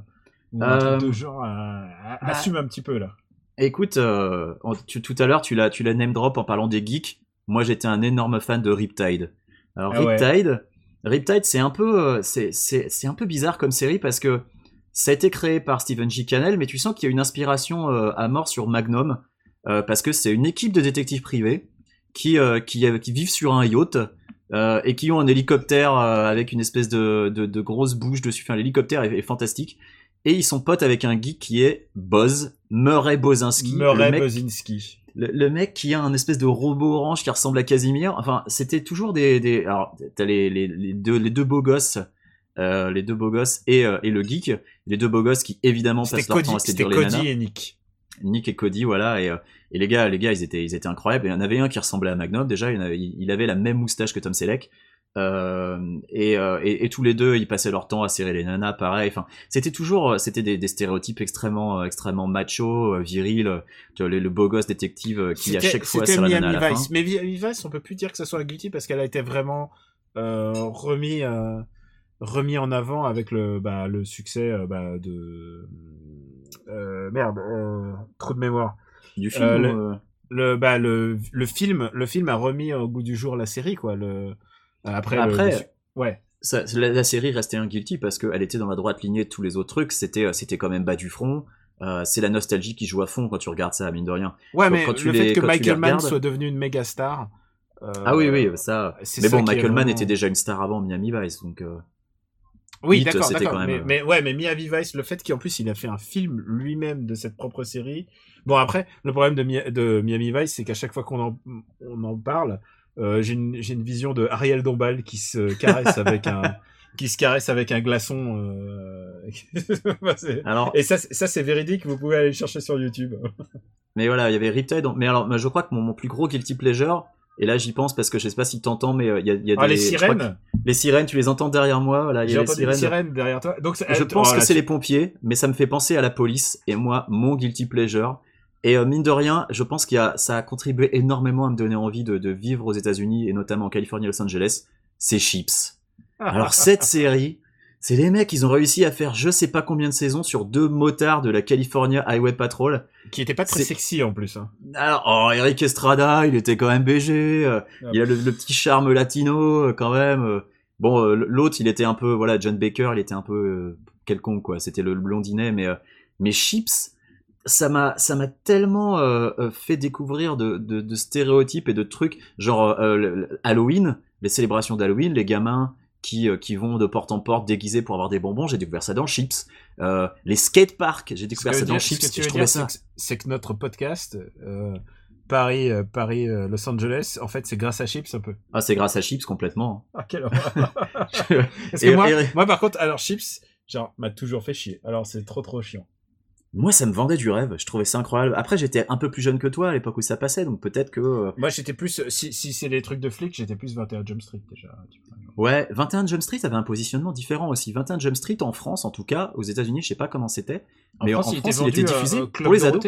ou un Euh, truc de genre, euh, assume un petit peu là. Écoute, euh, tu- tout à l'heure, tu l'as, tu l'as name drop en parlant des geeks. Moi, j'étais un énorme fan de Riptide. Alors, Ah ouais. Riptide, Riptide, c'est un peu, euh, c'est, c'est, c'est un peu bizarre comme série parce que ça a été créé par Steven G. Cannell, mais tu sens qu'il y a une inspiration euh, à mort sur Magnum euh, parce que c'est une équipe de détectives privés qui, qui, qui vivent sur un yacht. euh, et qui ont un hélicoptère euh, avec une espèce de, de, de grosse bouche dessus. Enfin, l'hélicoptère est, est fantastique. Et ils sont potes avec un geek qui est Boz, Murray Bozinski. Murray le mec, Bozinski. le, le mec qui a un espèce de robot orange qui ressemble à Casimir. Enfin, c'était toujours des, des alors t'as les, les, les deux les deux beaux gosses, euh, les deux beaux gosses et, euh, et le geek, les deux beaux gosses qui évidemment passent leur temps à séduire les nanas. Cody et Nick. Nick et Cody, voilà, et, euh, et les gars, les gars, ils étaient, ils étaient incroyables. Il y en avait un qui ressemblait à Magnum déjà, il, avait, il avait la même moustache que Tom Selleck. Euh, et, euh, et, et tous les deux, ils passaient leur temps à serrer les nanas, pareil. Enfin, c'était toujours, euh, c'était des, des stéréotypes extrêmement, extrêmement macho, viril. Tu vois, le, le beau gosse détective qui à chaque fois serre la nana Miami à la fin. Vice. Mais Miami Vice, on peut plus dire que ce soit guilty parce qu'elle a été vraiment euh, remis, euh, remis en avant avec le, bah, le succès bah, de. Merde, trou de mémoire. Du film. Ou, le- Le, bah, le, le film, le film a remis au goût du jour la série, quoi. Le, après, le ouais. ça, la, la série restait un guilty parce qu'elle était dans la droite lignée de tous les autres trucs. C'était, euh, c'était quand même bas du front. Euh, c'est la nostalgie qui joue à fond quand tu regardes ça, mine de rien. Ouais, Quand- mais quand le les- fait que Michael Mann regardes- soit devenu une méga star. euh, Ah oui, oui, ça. Mais bon, Michael Mann vraiment- était déjà une star avant Miami Vice, donc. euh, Oui, d'accord, d'accord. même, Mais, mais ouais, mais Miami Vice, le fait qu'en plus il a fait un film lui-même de cette propre série. Bon après, le problème de, Mi- de Miami Vice, c'est qu'à chaque fois qu'on en, on en parle, euh, j'ai une, j'ai une vision de Ariel Dombal qui se caresse avec un, qui se caresse avec un glaçon. euh, Alors, Et ça, c'est- ça c'est véridique. Vous pouvez aller le chercher sur YouTube. mais voilà, il y avait Riptide. Mais alors, je crois que mon, mon plus gros guilty pleasure, et là j'y pense parce que je sais pas si t'entends, mais euh, il y a, y a Ah, des. les sirènes. Les sirènes, tu les entends derrière moi. Voilà, il y a les sirènes. sirènes derrière toi. Donc Je pense oh, que c'est les pompiers, mais ça me fait penser à la police. Et moi, mon guilty pleasure. Et euh, mine de rien, je pense qu'il y a, ça a contribué énormément à me donner envie de, de vivre aux États-Unis et notamment en Californie, Los Angeles. C'est Chips. Alors cette série, c'est les mecs, ils ont réussi à faire je sais pas combien de saisons sur deux motards de la California Highway Patrol. qui était pas très sexy en plus. hein. Alors, oh, Eric Estrada, il était quand même BG. euh, il a le, le petit charme latino euh, quand même. euh, Bon, euh, l'autre, il était un peu, voilà, John Baker, il était un peu euh, quelconque, quoi. C'était le blondinet, mais, euh, mais Chips, ça m'a, ça m'a tellement euh, euh, fait découvrir de, de, de stéréotypes et de trucs, genre euh, Halloween, les célébrations d'Halloween, les gamins qui, euh, qui vont de porte en porte déguisés pour avoir des bonbons, j'ai découvert ça dans Chips. Les skateparks, j'ai découvert ça dans ce Chips, que tu et je trouvais dire, ça. c'est que- notre podcast, Paris, Paris, Los Angeles, en fait, c'est grâce à Chips un peu. Ah, c'est grâce à Chips complètement. Ah, quelle horreur. Moi, moi, par contre, alors Chips, genre, m'a toujours fait chier. Alors, c'est trop, trop chiant. Moi, ça me vendait du rêve. Je trouvais ça incroyable. Après, j'étais un peu plus jeune que toi à l'époque où ça passait, donc peut-être que. euh, Moi, j'étais plus, si, si c'est les trucs de flics, j'étais plus 21 Jump Street déjà. Ouais, 21 Jump Street avait un positionnement différent aussi. 21 Jump Street en France, en tout cas, aux États-Unis, je sais pas comment c'était, En mais France, en il France, était il était diffusé euh, pour les ados.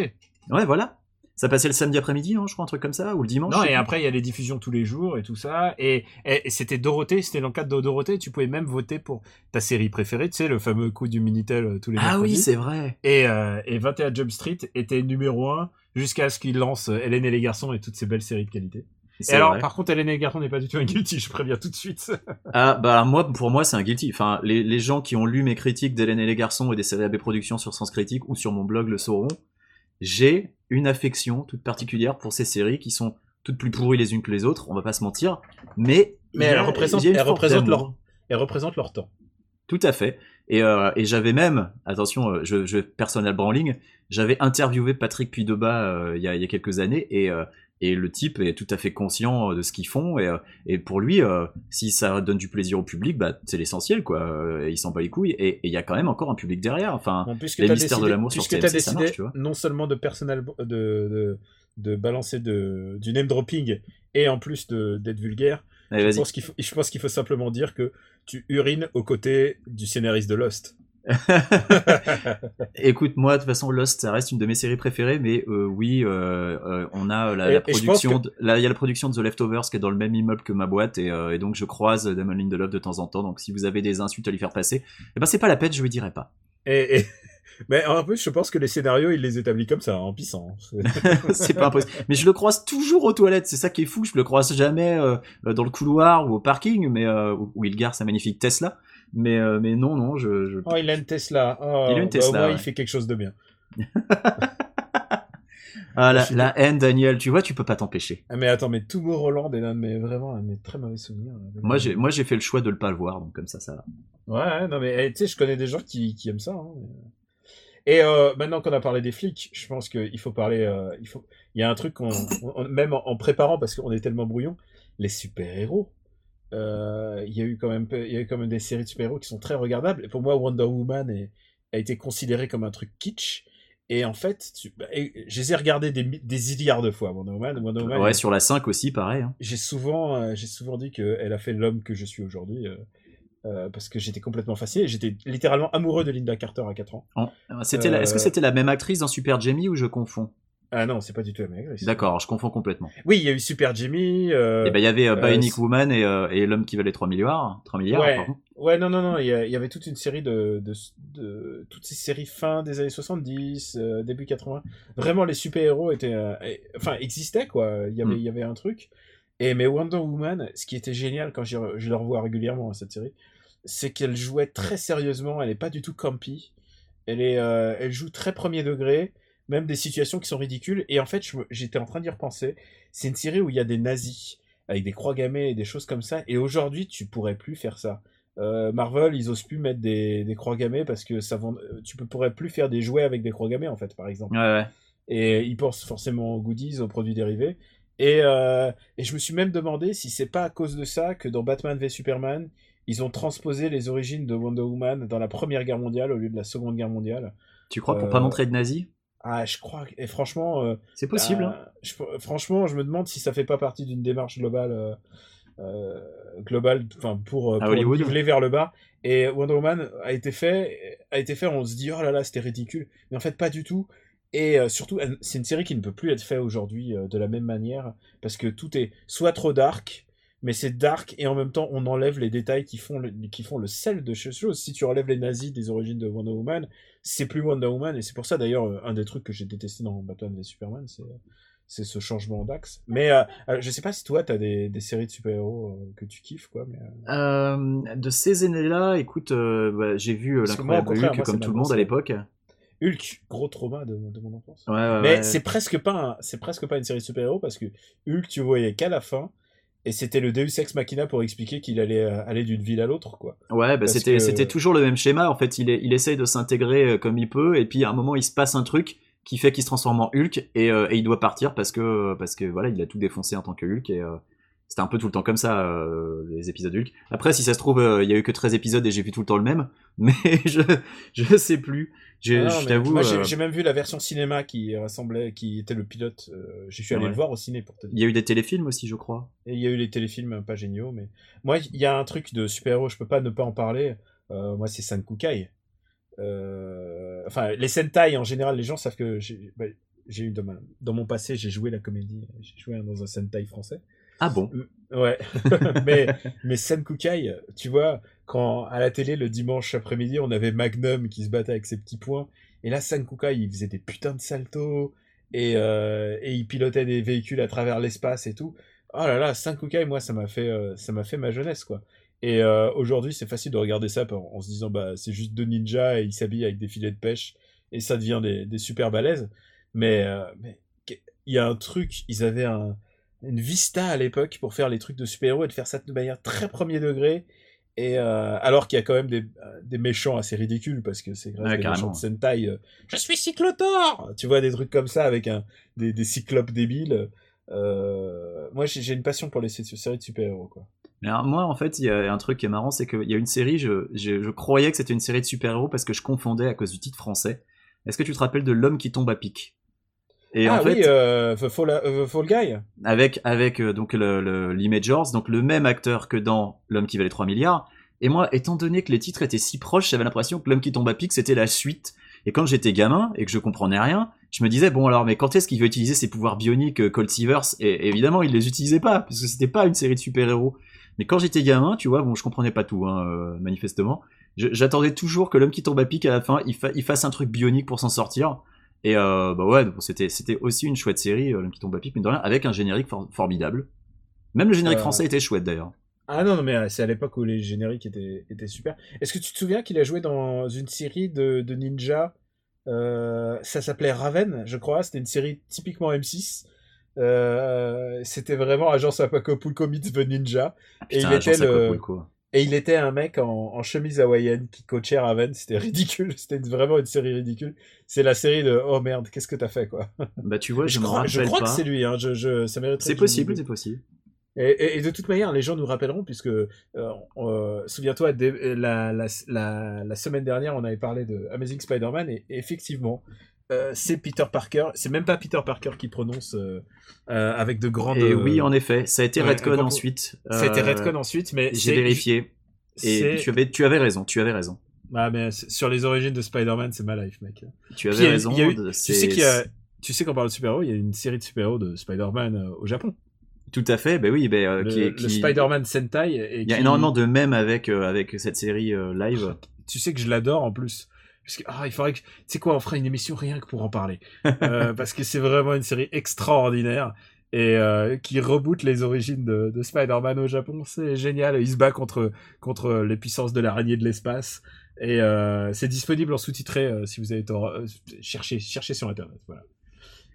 Ouais, voilà. Ça passait le samedi après-midi, non, je crois, un truc comme ça, ou le dimanche. Non, et après, il y a les diffusions tous les jours et tout ça. Et, et- et c'était Dorothée, c'était dans le cadre de Dorothée. Tu pouvais même voter pour ta série préférée, tu sais, le fameux coup du Minitel euh, tous les Ah mercredis. oui, c'est vrai. Et, euh, et 21 Jump Street était numéro 1 jusqu'à ce qu'il lance euh, Hélène et les garçons et toutes ces belles séries de qualité. Et alors, vrai. par contre, Hélène et les garçons n'est pas du tout un guilty, je préviens tout de suite. Ah, bah, moi, pour moi, c'est un guilty. Enfin, les, les gens qui ont lu mes critiques d'Hélène et les garçons et des séries AB Productions sur Sens Critique ou sur mon blog le sauront. J'ai une affection toute particulière pour ces séries qui sont toutes plus pourries les unes que les autres, on va pas se mentir. Mais, elles représentent- elles leur- Elles représentent leur temps. Tout à fait. Et, euh, et j'avais même, attention, euh, je, je personnel branding, j'avais interviewé Patrick Puydeba euh, il, y a, il y a quelques années et, euh, et le type est tout à fait conscient euh, de ce qu'ils font et, euh, et pour lui, euh, si ça donne du plaisir au public, bah, c'est l'essentiel quoi. Il s'en bat les couilles et il y a quand même encore un public derrière. Enfin, Bon, les mystères de l'amour sur ça marche, tu vois. non seulement de personnel de, de, de balancer de, du name dropping et en plus d'être vulgaire, allez, je vas-y. pense qu'il faut, je pense qu'il faut simplement dire que tu urines aux côtés du scénariste de Lost. Écoute, moi, de toute façon, Lost, ça reste une de mes séries préférées, mais euh, oui, euh, euh, on a la, Et- production, de- là, il y a la production de The Leftovers qui est dans le même immeuble que ma boîte, et, et donc je croise Damon Lindelof de temps en temps. Donc, si vous avez des insultes à lui faire passer, eh ben c'est pas la peine, je lui dirai pas. Et, et- Mais en plus, je pense que les scénarios, il les établit comme ça, en pissant. c'est pas impossible. Mais je le croise toujours aux toilettes, c'est ça qui est fou. Je le croise jamais dans le couloir ou au parking, mais où- où il gare sa magnifique Tesla. Mais euh, mais non, non, je, je... Oh, il a une Tesla. Oh, Il a une bah, Tesla, Au moins, ouais. il fait quelque chose de bien. ah la, haine, Daniel, tu vois, tu peux pas t'empêcher. Ah, mais attends, mais Roland est l'un de mes vraiment un de mes très mauvais souvenirs. Moi, j'ai moi j'ai fait le choix de le pas le voir, donc comme ça, ça va. Ouais, non mais eh, tu sais, je connais des gens qui, qui aiment ça. hein, mais- Et euh, maintenant qu'on a parlé des flics, je pense qu'il faut parler. euh, il faut. Il y a un truc qu'on, on- même en, en préparant parce qu'on est tellement brouillon, les super héros. Euh, il y a eu quand même, peu- il y a eu quand même des séries de super héros qui sont très regardables. Et pour moi, Wonder Woman est- a été considéré comme un truc kitsch. Et en fait, tu, bah, et je les ai regardés des, mi- des milliards de fois. Wonder Woman, Wonder Woman. Ouais, sur la 5 aussi, pareil. hein. J'ai souvent, euh, j'ai souvent dit qu'elle a fait l'homme que je suis aujourd'hui. euh, euh, parce que j'étais complètement fasciné. J'étais littéralement amoureux de Linda Carter à 4 ans. C'était la- Est-ce que c'était la même actrice dans Super Jamie ou je confonds? Ah non, c'est pas du tout la même actrice. D'accord, je confonds complètement. Oui, il y a eu Super Jimmy. euh, Et ben il y avait euh, euh, Bionic c'est- Woman et, euh, et l'homme qui valait 3 milliards, 3 milliards. ouais, pardon. ouais, non, non, non. Il y, avait toute une série de, de, de- toutes ces séries fin des années 70, euh, début 80. Vraiment, les super héros étaient, euh, et- enfin, existaient quoi. Il y avait, Mm. il y avait un truc. Et mais Wonder Woman, ce qui était génial quand j'y re- je le revois régulièrement cette série, c'est qu'elle jouait très sérieusement. Elle est pas du tout campy. Elle est, euh, elle joue très premier degré, même des situations qui sont ridicules. Et en fait, j'étais en train d'y repenser. C'est une série où il y a des nazis avec des croix gammées et des choses comme ça. Et aujourd'hui, tu pourrais plus faire ça. Euh, Marvel, ils osent plus mettre des, des croix gammées parce que ça vend... euh, tu peux, pourrais plus faire des jouets avec des croix gammées en fait, par exemple. Ouais, ouais. Et ils pensent forcément aux goodies, aux produits dérivés. Et, euh, et je me suis même demandé si c'est pas à cause de ça que dans Batman v Superman, ils ont transposé les origines de Wonder Woman dans la Première Guerre mondiale au lieu de la Seconde Guerre mondiale. Tu crois pour Euh, pas montrer de nazis? Ah, je crois. Et franchement, euh, C'est possible. hein. je- franchement, je me demande si ça fait pas partie d'une démarche globale, euh, euh, globale, enfin pour, À pour niveler vers le bas. Et Wonder Woman a été fait, a été fait. On se dit oh là là, c'était ridicule, mais en fait pas du tout. Et euh, surtout, c'est une série qui ne peut plus être faite aujourd'hui de la même manière parce que tout est soit trop dark, mais c'est dark et en même temps on enlève les détails qui font le, qui font le sel de ces choses. Si tu enlèves les nazis des origines de Wonder Woman, c'est plus Wonder Woman et c'est pour ça d'ailleurs euh, un des trucs que j'ai détesté dans Batman v Superman, c'est c'est ce changement d'axe. Mais euh, euh, je sais pas si toi, t'as des, des séries de super-héros euh, que tu kiffes, quoi. Mais, euh, Euh, de ces années-là, écoute, euh, bah, j'ai vu euh, l'incroyable Hulk moi, comme tout le monde à l'époque. Hulk, gros trauma de, de mon enfance. Ouais, ouais, Mais ouais. c'est presque pas c'est presque pas une série de super-héros parce que Hulk, tu voyais qu'à la fin. Et c'était le Deus Ex Machina pour expliquer qu'il allait euh, aller d'une ville à l'autre, quoi. Ouais, bah c'était que- c'était toujours le même schéma. En fait, il, est, il essaye de s'intégrer euh, comme il peut, et puis à un moment, il se passe un truc qui fait qu'il se transforme en Hulk, et, euh, et il doit partir parce que parce que voilà, il a tout défoncé en tant que Hulk, et euh, c'était un peu tout le temps comme ça euh, les épisodes Hulk. Après, si ça se trouve, euh, il y a eu que 13 épisodes et j'ai vu tout le temps le même, mais je je sais plus. Je, Ah je t'avoue. Moi, j'ai euh, même vu la version cinéma qui rassemblait, qui était le pilote. euh, je suis allé Ouais. le voir au ciné pour te dire. il y a eu des téléfilms aussi, je crois. Et il y a eu les téléfilms pas géniaux, mais moi, il y a un truc de super-héros, je peux pas ne pas en parler. Euh, moi, c'est Sankukai. Euh... Enfin, les Sentai en général, les gens savent que j'ai bah, eu dans, ma- dans mon passé, j'ai joué la comédie, j'ai joué dans un Sentai français. Ah bon? Ouais, mais, mais Senkukai, tu vois, quand à la télé le dimanche après-midi, on avait Magnum qui se battait avec ses petits poings, et là Senkukai, il faisait des putains de saltos, et, euh, et il pilotait des véhicules à travers l'espace et tout. Oh là là, Senkukai, moi, ça m'a fait, euh, ça m'a fait ma jeunesse, quoi. Et euh, aujourd'hui, c'est facile de regarder ça en, se disant, bah, c'est juste deux ninjas et ils s'habillent avec des filets de pêche, et ça devient des, des super balèzes. Mais, mais il y a un truc, ils avaient un, une vista à l'époque pour faire les trucs de super-héros et de faire ça de manière très premier degré. Et euh, alors qu'il y a quand même des, euh, des méchants assez ridicules parce que c'est grâce Ouais, à des méchants de Sentai. euh, je suis Cyclotor Tu vois des trucs comme ça avec un, des, des cyclopes débiles. Euh, moi j'ai une passion pour les sé- séries de super-héros quoi. Mais moi, en fait, il y a un truc qui est marrant, c'est qu'il y a une série, je, je, je croyais que c'était une série de super-héros parce que je confondais à cause du titre français. Est-ce que tu te rappelles de L'homme qui tombe à pic? Et ah en oui, euh, The, Fall, euh, The Fall Guy avec avec euh, donc le, le donc le même acteur que dans L'homme qui valait 3 milliards. Et moi, étant donné que les titres étaient si proches, j'avais l'impression que L'homme qui tombe à pic c'était la suite. Et quand j'étais gamin et que je comprenais rien, je me disais bon alors mais quand est-ce qu'il veut utiliser ses pouvoirs bioniques euh, Colt Seavers Et évidemment, il les utilisait pas parce que c'était pas une série de super-héros. Mais quand j'étais gamin, tu vois, bon, je comprenais pas tout, hein, euh, manifestement. J'attendais toujours que l'homme qui tombe à pic à la fin, il, fa- il fasse un truc bionique pour s'en sortir. Et euh, bah ouais, c'était c'était aussi une chouette série, euh, l'homme qui tombe à pic, mais de rien, avec un générique for- formidable. Même le générique Euh, français était chouette d'ailleurs. Ah non, non mais euh, c'est à l'époque où les génériques étaient, étaient super. Est-ce que tu te souviens qu'il a joué dans une série de, de ninja Ça s'appelait Raven, je crois. C'était une série typiquement M6. Euh, c'était vraiment Agence Apacapulco meets the Ninja. et, il Putain, était le, Acapulco. Et il était un mec en, en chemise hawaïenne qui coachait Raven. C'était ridicule. C'était vraiment une série ridicule. C'est la série de Oh merde, qu'est-ce que t'as fait quoi? Bah tu vois, je, Je me crois, je crois pas. que c'est lui. Hein. Je, je, ça C'est possible, c'est possible. et, et- et de toute manière, les gens nous rappelleront, puisque, euh, euh, souviens-toi, dès- la, la, la, la semaine dernière, on avait parlé de Amazing Spider-Man, et, et effectivement, euh, c'est Peter Parker, c'est même pas Peter Parker qui prononce euh, euh, avec de grandes... Et oui, en effet, ça a été ouais, Redcon grand- ensuite. Ça a été Redcon ensuite, mais J'ai vérifié. Et tu avais, tu avais raison, tu avais raison. Ah, mais sur les origines de Spider-Man, c'est ma life, mec. Tu Puis avais y a- raison. il y a eu- Tu sais qu'il y. Tu sais qu'on parle de super-héros, il y a une série de super-héros de Spider-Man au Japon. Tout à fait, bah oui, bah, euh, Le, qui est- le qui- Spider-Man Sentai. Et Il y a qui- énormément de mèmes avec, euh, avec cette série euh, live. tu sais que je l'adore en plus. Parce que, ah, il faudrait que, tu sais quoi, on fera une émission rien que pour en parler. Euh, parce que c'est vraiment une série extraordinaire et euh, qui reboot les origines de, de Spider-Man au Japon. C'est génial. Il se bat contre, contre les puissances de l'araignée de l'espace. Et euh, c'est disponible en sous-titré si vous avez tort. cherchez, cherchez sur Internet. Voilà.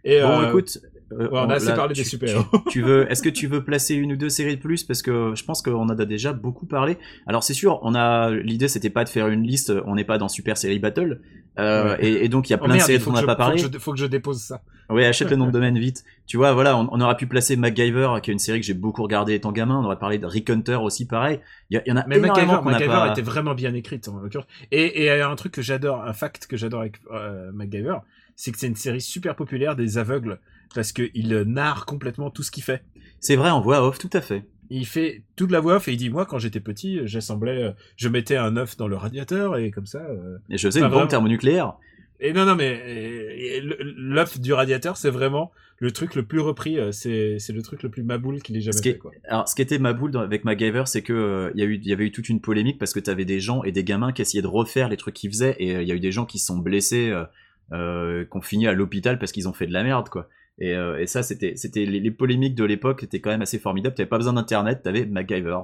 Et, Bon, écoute, euh, on a assez là, parlé tu- des super-héros. tu- Tu veux, est-ce que tu veux placer une ou deux séries de plus? Parce que je pense qu'on en a déjà beaucoup parlé. Alors c'est sûr, on a l'idée c'était pas de faire une liste, on n'est pas dans Super Série Battle, euh, Ouais. et, et donc il y a Oh plein merde, de séries il faut dont on que n'a pas faut parlé. que je- faut que je dépose ça. Oui, achète le nom de domaine vite. Tu vois, voilà, on, on aurait pu placer MacGyver, qui est une série que j'ai beaucoup regardée étant gamin. On aurait parlé de Rick Hunter aussi, pareil. Il y, en a Mais énormément MacGyver, qu'on MacGyver pas. était vraiment bien écrite en l'occurrence. Et et il y a un truc que j'adore, un fact que j'adore avec euh, MacGyver, c'est que c'est une série super populaire des aveugles parce que il narre complètement tout ce qu'il fait. C'est vrai, en voix off, tout à fait. Il fait toute la voix off et il dit moi quand j'étais petit, j'assemblais, euh, je mettais un œuf dans le radiateur et comme ça. euh, Et je faisais une bombe vraiment. thermonucléaire. Et non non mais euh, l'œuf du radiateur c'est vraiment le truc le plus repris, euh, c'est le truc le plus maboule qu'il ait jamais Ce qui est- fait quoi. Alors, ce qui était ma boule dans- avec MacGyver, c'est que euh, y a eu, il y avait eu toute une polémique parce que t'avais des gens et des gamins qui essayaient de refaire les trucs qu'ils faisaient, et euh, il y a eu des gens qui se sont blessés, euh, euh, qui ont fini à l'hôpital parce qu'ils ont fait de la merde, quoi. Et, euh, et ça, c'était, c'était les, les polémiques de l'époque étaient quand même assez formidables. T'avais pas besoin d'internet, t'avais MacGyver.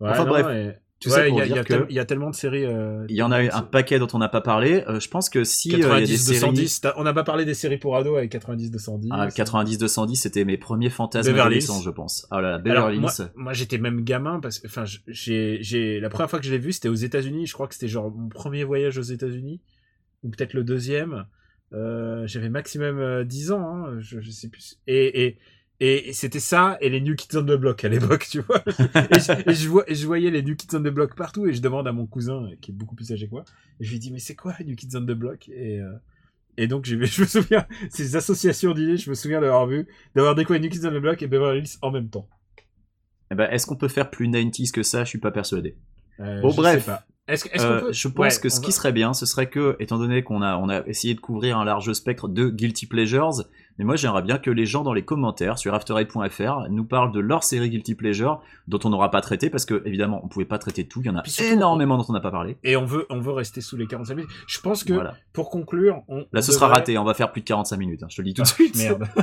Ouais, Enfin, non, bref, et- Tout ouais, ça il pour y, a- il y a que tel- il y a tellement de séries. euh, il y en a eu un paquet dont on n'a pas parlé. Euh, je pense que si euh, il y a des 90 séries, 210. t'as- On n'a pas parlé des séries pour ados avec 90 210. ah, 90 210, c'était mes premiers fantasmes adolescents, je pense. Ah là là, Alors, moi, moi j'étais même gamin parce que enfin j- j'ai j'ai la première fois que je l'ai vu c'était aux États-Unis je crois que c'était genre mon premier voyage aux États-Unis ou peut-être le deuxième euh, j'avais maximum euh, 10 ans hein, je, je sais plus. Et et et, et c'était ça et les New Kids on the Block à l'époque tu vois. Et, je, et je vois et je voyais les New Kids on the Block partout et je demande à mon cousin euh, qui est beaucoup plus âgé que moi et je lui dis mais c'est quoi New Kids on the Block? Et euh, et donc je me souviens ces associations d'idées je me souviens d'avoir vu d'avoir découvert New Kids on the Block et Beverly Hills en même temps. Eh ben, est-ce qu'on peut faire plus 90s que ça? Je suis pas persuadé. Euh, Bon, bref. Est-ce, est-ce Euh, qu'on peut... je pense Ouais, que ce qui serait bien, ce serait que, étant donné qu'on a, on a essayé de couvrir un large spectre de guilty pleasures, mais moi j'aimerais bien que les gens dans les commentaires sur afterite.fr nous parlent de leur série guilty pleasure dont on n'aura pas traité parce que évidemment on pouvait pas traiter tout, il y en a surtout, énormément dont on n'a pas parlé. Et on veut, on veut rester sous les 45 minutes. Je pense que, Voilà. pour conclure, on. Là ce sera raté, on va faire plus de 45 minutes, hein, je te le dis tout de Ah, suite. Merde.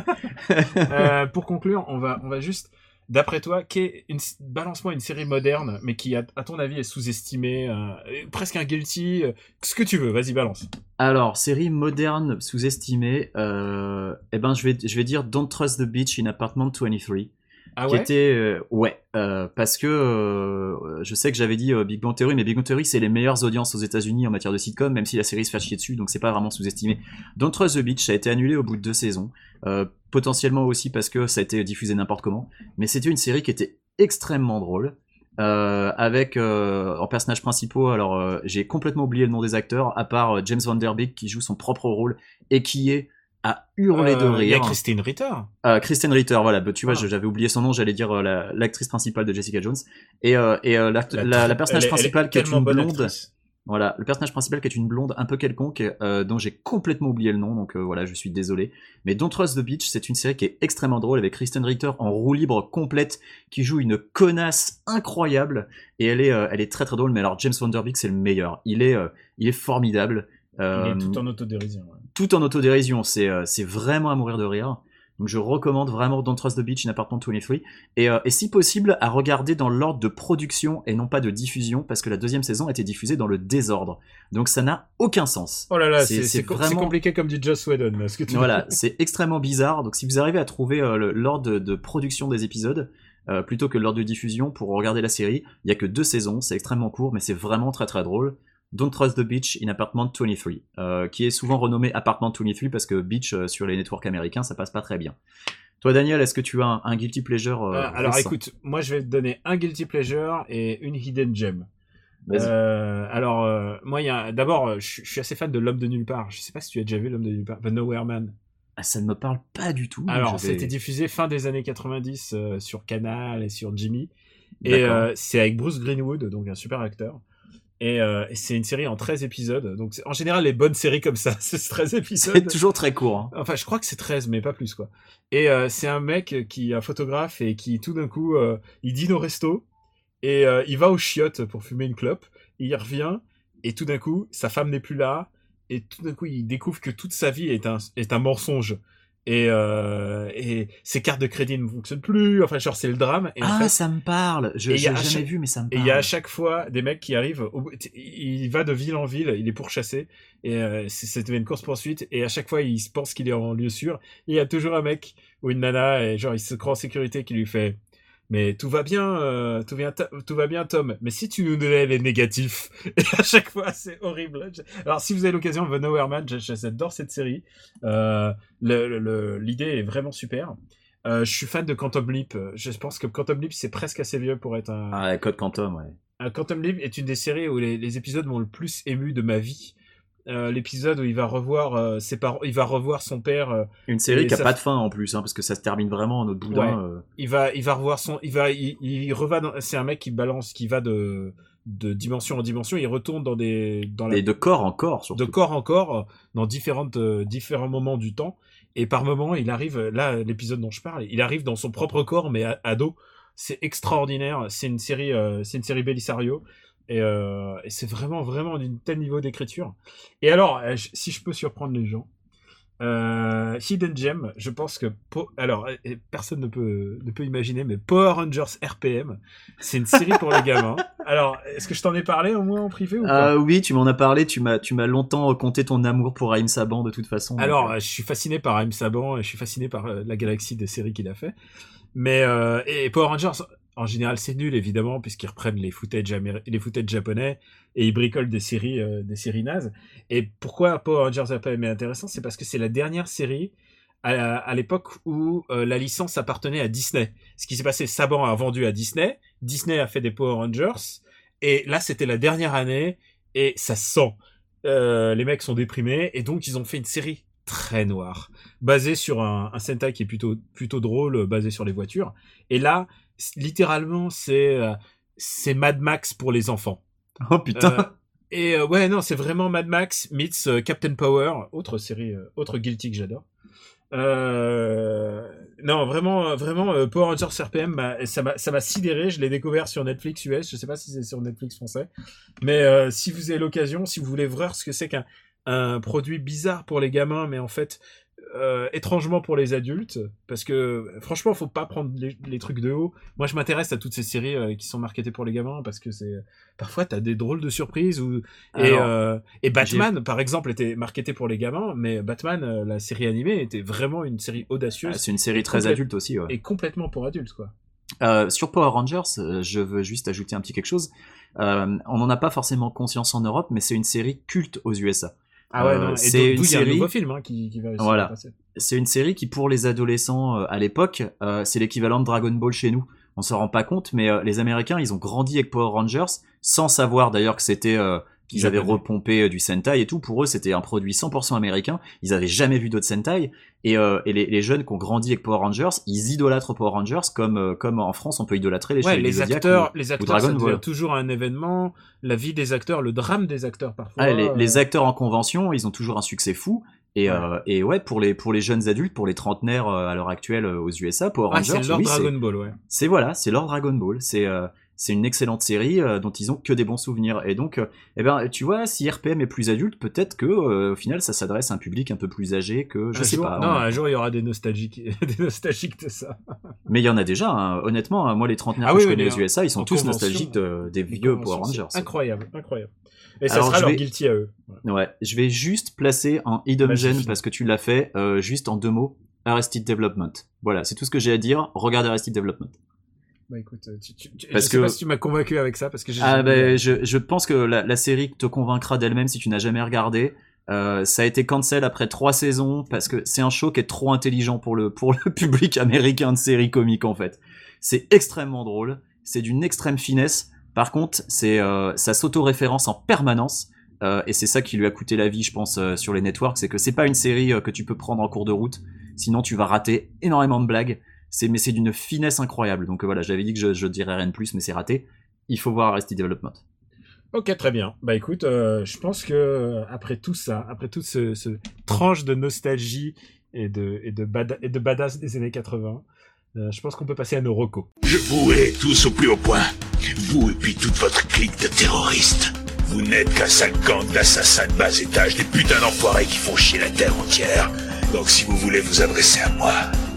Euh, pour conclure, on va, on va juste. D'après toi, une... balance-moi une série moderne, mais qui, à, ton avis, est sous-estimée, euh, presque un guilty, euh, ce que tu veux, vas-y, balance. Alors, série moderne sous-estimée, euh, eh ben je vais, je vais dire Don't Trust the Beach in Apartment 23. Ah qui ouais? était euh, ouais parce que je sais que j'avais dit Big Bang Theory mais Big Bang Theory c'est les meilleures audiences aux États-Unis en matière de sitcom même si la série se fait chier dessus donc c'est pas vraiment sous-estimé Don't Trust the Beach ça a été annulé au bout de deux saisons euh, potentiellement aussi parce que ça a été diffusé n'importe comment mais c'était une série qui était extrêmement drôle euh, avec euh, en personnages principaux alors j'ai complètement oublié le nom des acteurs à part James Van Der Beek qui joue son propre rôle et qui est à hurler de Euh, Il y a rire Christine Ritter. Kristen Ritter, voilà, bah, tu vois, Ah. j'avais oublié son nom, j'allais dire la- l'actrice principale de Jessica Jones. Et, et la, la- la personnage Elle est- elle est principal qui est une blonde, actrice. Voilà, le personnage principal qui est une blonde un peu quelconque, euh, dont j'ai complètement oublié le nom, donc euh, voilà, je suis désolé. Mais Don't Trust the Beach, c'est une série qui est extrêmement drôle avec Kristen Ritter en roue libre complète, qui joue une connasse incroyable, et elle est, euh, elle est très très drôle. Mais alors James Van Der Beek, c'est le meilleur. Il est, euh, il est formidable. Il Euh, est tout en autodérision. ouais. tout en autodérision. C'est euh, c'est vraiment à mourir de rire. Donc je recommande vraiment Don't Trust the Beach in Apartment 23 et, euh, et si possible à regarder dans l'ordre de production et non pas de diffusion parce que la deuxième saison a été diffusée dans le désordre. Donc ça n'a aucun sens. Oh là là, C'est- vraiment- compliqué comme dit Joss Whedon, là, ce que tu Voilà, c'est extrêmement bizarre. Donc si vous arrivez à trouver euh, l'ordre de, de production des épisodes euh, plutôt que l'ordre de diffusion pour regarder la série, il y a que deux saisons, c'est extrêmement court mais c'est vraiment très très drôle. Don't Trust the Beach in Apartment 23, euh, qui est souvent renommé Apartment 23 parce que Beach euh, sur les networks américains ça passe pas très bien. Toi Daniel, est-ce que tu as un, un guilty pleasure euh, Euh, alors écoute, moi je vais te donner un guilty pleasure et une hidden gem. Alors moi il y a d'abord je je suis assez fan de l'homme de nulle part. Je sais pas si tu as déjà vu l'homme de nulle part, The Nowhere Man. Ah, ça ne me parle pas du tout. Alors c'était diffusé fin des années 90 euh, sur Canal et sur Jimmy et c'est avec Bruce Greenwood donc un super acteur. Et, euh, et c'est une série en 13 épisodes. Donc en général les bonnes séries comme ça, c'est 13 épisodes. C'est toujours très court. hein. Enfin, je crois que c'est 13, mais pas plus, quoi. Et euh, c'est un mec qui est un photographe et qui, tout d'un coup, euh, il dîne au resto et il va aux chiottes pour fumer une clope. Il revient et tout d'un coup, sa femme n'est plus là et tout d'un coup, il découvre que toute sa vie est un, est un mensonge. Et, euh, et ses cartes de crédit ne fonctionnent plus. Enfin, genre, c'est le drame. Et en Ah, fait, ça me parle. Je Et à jamais chaque- vu, mais ça me et parle. il y a à chaque fois des mecs qui arrivent, au il va de ville en ville, il est pourchassé, et euh, c'est- c'était une course-poursuite, et à chaque fois il se pense qu'il est en lieu sûr, et il y a toujours un mec ou une nana, et genre il se croit en sécurité qui lui fait mais tout va bien, euh, tout, vient tout va bien Tom, mais si tu nous donnais les négatifs, et à chaque fois c'est horrible. Alors si vous avez l'occasion, The Nowhere Man, j'adore cette série, euh, l'idée est vraiment super. Euh, je suis fan de Quantum Leap. Je pense que Quantum Leap c'est presque assez vieux pour être un, Ah, Code Quantum, ouais. Quantum Leap est une des séries où les, les épisodes m'ont le plus ému de ma vie. Euh, L'épisode où il va revoir euh, ses parents, il va revoir son père. euh, Une série qui a pas de fin en plus, hein, parce que ça se termine vraiment en autre boudin. il va, il va revoir son, il va, il, il reva. dans- C'est un mec qui balance, qui va de de dimension en dimension. Il retourne dans des dans la Et de corps en corps, surtout. de corps en corps dans différentes différents moments du temps et par moment il arrive là l'épisode dont je parle il arrive dans son propre corps mais dos c'est extraordinaire c'est une série c'est une série Belisario et, euh, et c'est vraiment vraiment d'un tel niveau d'écriture et alors euh, si je peux surprendre les gens Euh, Hidden Gem, je pense que po- alors personne ne peut ne peut imaginer, mais Power Rangers RPM, c'est une série pour les gamins. Alors, est-ce que je t'en ai parlé au moins en privé ou pas? Euh, oui, tu m'en as parlé, tu m'as, tu m'as longtemps compté ton amour pour Raïm Saban de toute façon. Alors, je suis fasciné par Aim Saban et je suis fasciné par la galaxie des séries qu'il a fait. Mais euh, et Power Rangers, en général, c'est nul évidemment puisqu'ils reprennent les footage japonais et ils bricolent des séries euh, des séries nazes. Et pourquoi Power Rangers RPM est intéressant, c'est parce que c'est la dernière série à, l'époque où euh, la licence appartenait à Disney. Ce qui s'est passé, Saban a vendu à Disney, Disney a fait des Power Rangers, et là c'était la dernière année et ça se sent. Euh, les mecs sont déprimés et donc ils ont fait une série très noire, basée sur un, un Sentai qui est plutôt plutôt drôle, basé sur les voitures. Et là, littéralement, c'est euh, c'est Mad Max pour les enfants. Oh putain. Euh, et euh, ouais, non, c'est vraiment Mad Max meets Captain Power, autre série, autre guilty que j'adore. Euh, non, vraiment, vraiment, Power Rangers RPM, ça m'a, ça m'a sidéré. Je l'ai découvert sur Netflix US. Je sais pas si c'est sur Netflix français, mais euh, si vous avez l'occasion, si vous voulez voir ce que c'est qu'un un produit bizarre pour les gamins, mais en fait euh, étrangement pour les adultes, parce que franchement, faut pas prendre les, les trucs de haut. Moi, je m'intéresse à toutes ces séries euh, qui sont marketées pour les gamins, parce que c'est parfois t'as des drôles de surprises ou et, Alors, euh, et Batman, par exemple, était marketé pour les gamins, mais Batman, la série animée, était vraiment une série audacieuse ah, c'est une série très complète- adulte aussi. Ouais. et complètement pour adultes, quoi. Euh, sur Power Rangers, euh, je veux juste ajouter un petit quelque chose. Euh, on n'en a pas forcément conscience en Europe, mais c'est une série culte aux USA. Ah ouais, Euh, c'est une d'où il y a un série- nouveau film hein, qui, qui va réussir Voilà. à passer. C'est une série qui, pour les adolescents euh, à l'époque, euh, c'est l'équivalent de Dragon Ball chez nous. On s'en rend pas compte, mais euh, les Américains, ils ont grandi avec Power Rangers, sans savoir d'ailleurs que c'était euh, qu'ils avaient repompé euh, du Sentai et tout. Pour eux, c'était un produit 100% américain. Ils avaient jamais vu d'autres Sentai. Et, euh, et les, les jeunes qui ont grandi avec Power Rangers, ils idolâtrent Power Rangers comme euh, comme en France, on peut idolâtrer les Ouais, les Zodiac acteurs, ou- les acteurs, devient Ball. toujours un événement. La vie des acteurs, le drame des acteurs parfois. Ah, les, euh, les acteurs en convention, ils ont toujours un succès fou. Et, Ouais. euh, et ouais, pour les, pour les jeunes adultes, pour les trentenaires euh, à l'heure actuelle euh, aux USA, Power Rangers, c'est Lord oui, c'est- Dragon Ball, ouais. c'est voilà, c'est leur Dragon Ball. C'est euh, c'est une excellente série euh, dont ils ont que des bons souvenirs. Et donc, euh, eh ben, tu vois, si RPM est plus adulte, peut-être que euh, au final, ça s'adresse à un public un peu plus âgé que je un sais jour, pas. Non, hein. un jour il y aura des nostalgiques, des nostalgiques de ça. Mais il y en a déjà. hein. Honnêtement, hein, moi, les trentenaires Ah que oui, je connais aux USA, ils sont en tous nostalgiques de- des vieux Power Rangers. Incroyable, incroyable. Et ça Alors, sera je leur vais- guilty à eux. Ouais. Ouais, je vais juste placer Vas-y, Gem finis. parce que tu l'as fait, juste en deux mots. Arrested Development. Voilà, c'est tout ce que j'ai à dire. Regardez Arrested Development. Bah écoute, euh, tu, tu, tu- Parce je sais que- pas si tu m'as convaincu avec ça parce que j'ai. Ah ben, je, je pense que la, la série te convaincra d'elle-même si tu n'as jamais regardé. Euh, ça a été cancel après trois saisons parce que c'est un show qui est trop intelligent pour le pour le public américain de séries comiques en fait. C'est extrêmement drôle, c'est d'une extrême finesse. Par contre, c'est euh, ça s'auto-référence en permanence euh, et c'est ça qui lui a coûté la vie, je pense, euh, sur les networks, c'est que c'est pas une série euh, que tu peux prendre en cours de route, sinon tu vas rater énormément de blagues. C'est mais c'est d'une finesse incroyable. Donc euh, voilà, j'avais dit que je, je dirais rien de plus, mais c'est raté. Il faut voir Arrested Development. Ok, très bien. Bah écoute, euh, je pense que euh, après tout ça, après toute ce, ce tranche de nostalgie et de, et de, bada- et de badass des années 80, euh, je pense qu'on peut passer à nos recos. Je vous hais tous au plus haut point. Vous et puis toute votre clique de terroristes. Vous n'êtes qu'un sale gang d'assassins de bas étage, des putains d'enfoirés qui font chier la terre entière. Donc si vous voulez vous adresser à moi,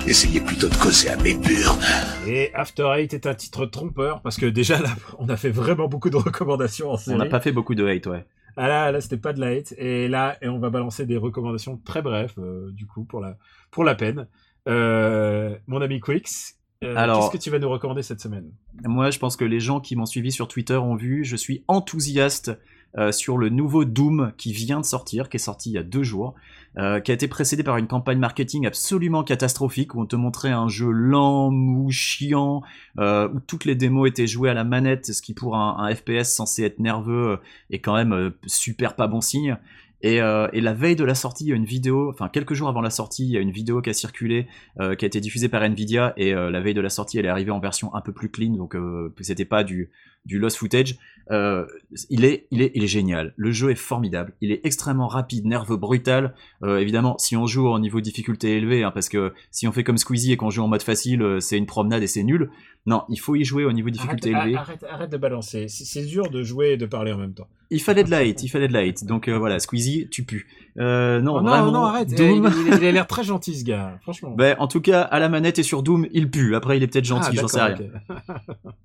essayez plutôt de causer à mes burnes. Et After Eight est un titre trompeur parce que déjà là, on a fait vraiment beaucoup de recommandations en On série. n'a pas fait beaucoup de hate, ouais. Ah là, là c'était pas de la hate. Et là, et on va balancer des recommandations très brèves, euh, du coup, pour la, pour la peine. Euh, mon ami Quix, euh, Alors- qu'est-ce que tu vas nous recommander cette semaine? Moi, je pense que les gens qui m'ont suivi sur Twitter ont vu, je suis enthousiaste euh, sur le nouveau Doom qui vient de sortir, qui est sorti il y a deux jours, euh, qui a été précédé par une campagne marketing absolument catastrophique où on te montrait un jeu lent, mou, chiant, euh, où toutes les démos étaient jouées à la manette, ce qui pour un, FPS censé être nerveux euh, est quand même euh, super pas bon signe. Et, euh, et la veille de la sortie, il y a une vidéo, enfin quelques jours avant la sortie, il y a une vidéo qui a circulé, euh, qui a été diffusée par Nvidia, et euh, la veille de la sortie, elle est arrivée en version un peu plus clean, donc c'était pas du du lost footage. Euh, il, est, il, est, il est génial. Le jeu est formidable. Il est extrêmement rapide, nerveux, brutal. Euh, évidemment, si on joue en niveau difficulté élevé, hein, parce que si on fait comme Squeezie et qu'on joue en mode facile, euh, c'est une promenade et c'est nul. Non, il faut y jouer au niveau difficulté arrête, élevé. Arrête, arrête de balancer. C'est dur de jouer et de parler en même temps. Il fallait de la hate, il fallait de la hate. Donc euh, voilà, Squeezie, tu pues. Non, Oh, non, vraiment, non, arrête. Doom. Il, a l'air très gentil, ce gars. Franchement. Ben, en tout cas, à la manette et sur Doom, il pue. Après, il est peut-être gentil, Ah, j'en sais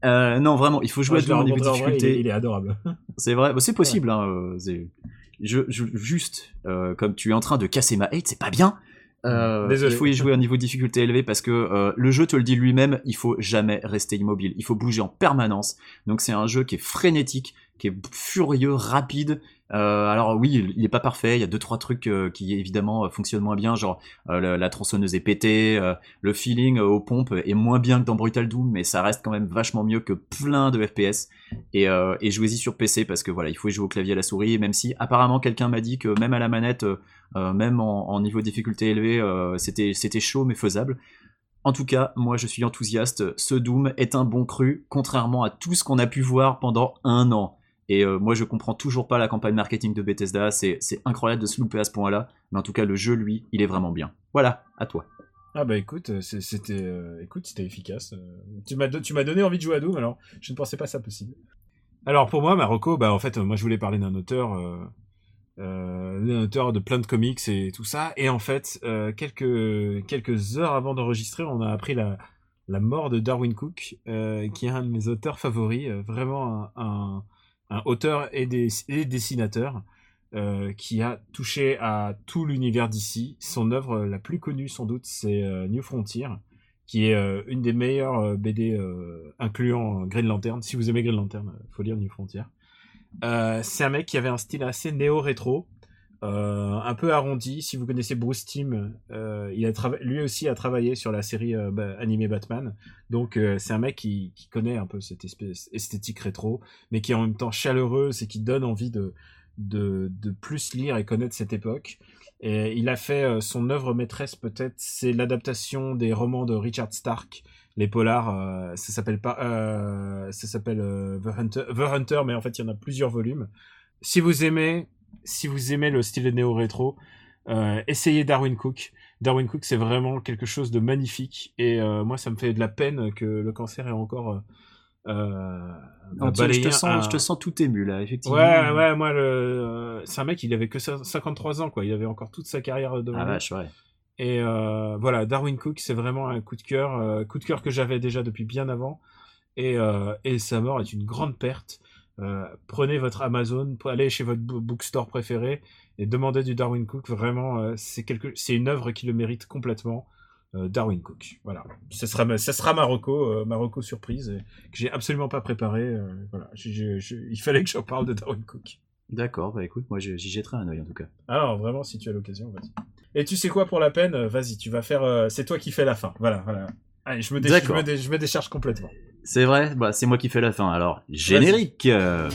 rien. non, vraiment, il faut jouer Moi, à Doom au niveau difficulté. Est, il est adorable. C'est vrai, bah, c'est possible. Hein, euh, c'est- je, je- juste, euh, comme tu es en train de casser ma hate, c'est pas bien. Euh, Désolé. Il faut y jouer au niveau de difficulté élevé parce que euh, le jeu te le dit lui-même, il faut jamais rester immobile. Il faut bouger en permanence. Donc c'est un jeu qui est frénétique, qui est furieux, rapide. Euh, alors oui, il- il est pas parfait. Il y a deux trois trucs euh, qui évidemment euh, fonctionnent moins bien, genre la, tronçonneuse est pétée, le feeling aux pompes est moins bien que dans Brutal Doom, mais ça reste quand même vachement mieux que plein de FPS. Et, et jouez-y sur PC parce que voilà, il faut y jouer au clavier à la souris. Et même si apparemment quelqu'un m'a dit que même à la manette, même en, niveau difficulté élevé, c'était c'était chaud mais faisable. En tout cas, moi je suis enthousiaste. Ce Doom est un bon cru, contrairement à tout ce qu'on a pu voir pendant un an. Et euh, moi je comprends toujours pas la campagne marketing de Bethesda. C'est incroyable de se louper à ce point-là. Mais en tout cas, le jeu, lui, il est vraiment bien. Voilà, à toi. Ah bah écoute, euh, c'était euh, écoute, c'était efficace. Euh, Tu m'as tu m'as donné envie de jouer à Doom, alors je ne pensais pas ça possible. Alors pour moi, Marocco, bah en fait, moi je voulais parler d'un auteur, euh, euh, d'un auteur de plein de comics et tout ça. Et en fait, euh, quelques quelques heures avant d'enregistrer, on a appris la la mort de Darwin Cook, euh, qui est un de mes auteurs favoris, euh, vraiment un, un, un auteur et, des, et dessinateur euh, qui a touché à tout l'univers d'ici. Son œuvre la plus connue sans doute, c'est euh, New Frontier, qui est euh, une des meilleures BD incluant Green Lantern. Si vous aimez Green Lantern, faut lire New Frontier. C'est un mec qui avait un style assez néo-rétro, euh, un peu arrondi. Si vous connaissez Bruce Timm, euh, il a lui aussi a travaillé sur la série euh, animée Batman. Donc c'est un mec qui, connaît un peu cette espèce esthétique rétro, mais qui est en même temps chaleureuse et qui donne envie de, de, de plus lire et connaître cette époque. Et il a fait son œuvre maîtresse peut-être, c'est l'adaptation des romans de Richard Stark, les polars. ça s'appelle pas, ça s'appelle The Hunter, The Hunter, mais en fait il y en a plusieurs volumes. Si vous aimez, si vous aimez le style néo rétro, euh, essayez Darwin Cook. Darwin Cook, c'est vraiment quelque chose de magnifique et euh, moi ça me fait de la peine que le cancer ait encore euh, Non, je, te sens, un- je te sens tout ému là, effectivement. Ouais, ouais, moi, le... c'est un mec, il avait que ça- 53 ans, quoi. Il avait encore toute sa carrière devant Ah lui. vache, ouais. Et voilà, Darwin Cook, c'est vraiment un coup de cœur, coup de cœur que j'avais déjà depuis bien avant. Et, et sa mort est une grande perte. Euh, prenez votre Amazon, allez chez votre bo- bookstore préféré et demandez du Darwin Cook. Vraiment, euh, c'est quelque, une œuvre qui le mérite complètement. Euh, Darwin Cook, voilà. Ce sera, ma- ça sera Marocco, Marocco surprise que j'ai absolument pas préparé. voilà, il fallait que j'en parle de Darwin Cook. D'accord, bah écoute, moi j'y jetterai un œil en tout cas. Alors vraiment, si tu as l'occasion, vas-y. Et tu sais quoi pour la peine? Vas-y, tu vas faire. c'est toi qui fais la fin. Voilà, voilà. Allez, je me, dé- je D'accord. me, dé- je me décharge complètement. C'est vrai, bah c'est moi qui fais la fin. Alors, générique. euh.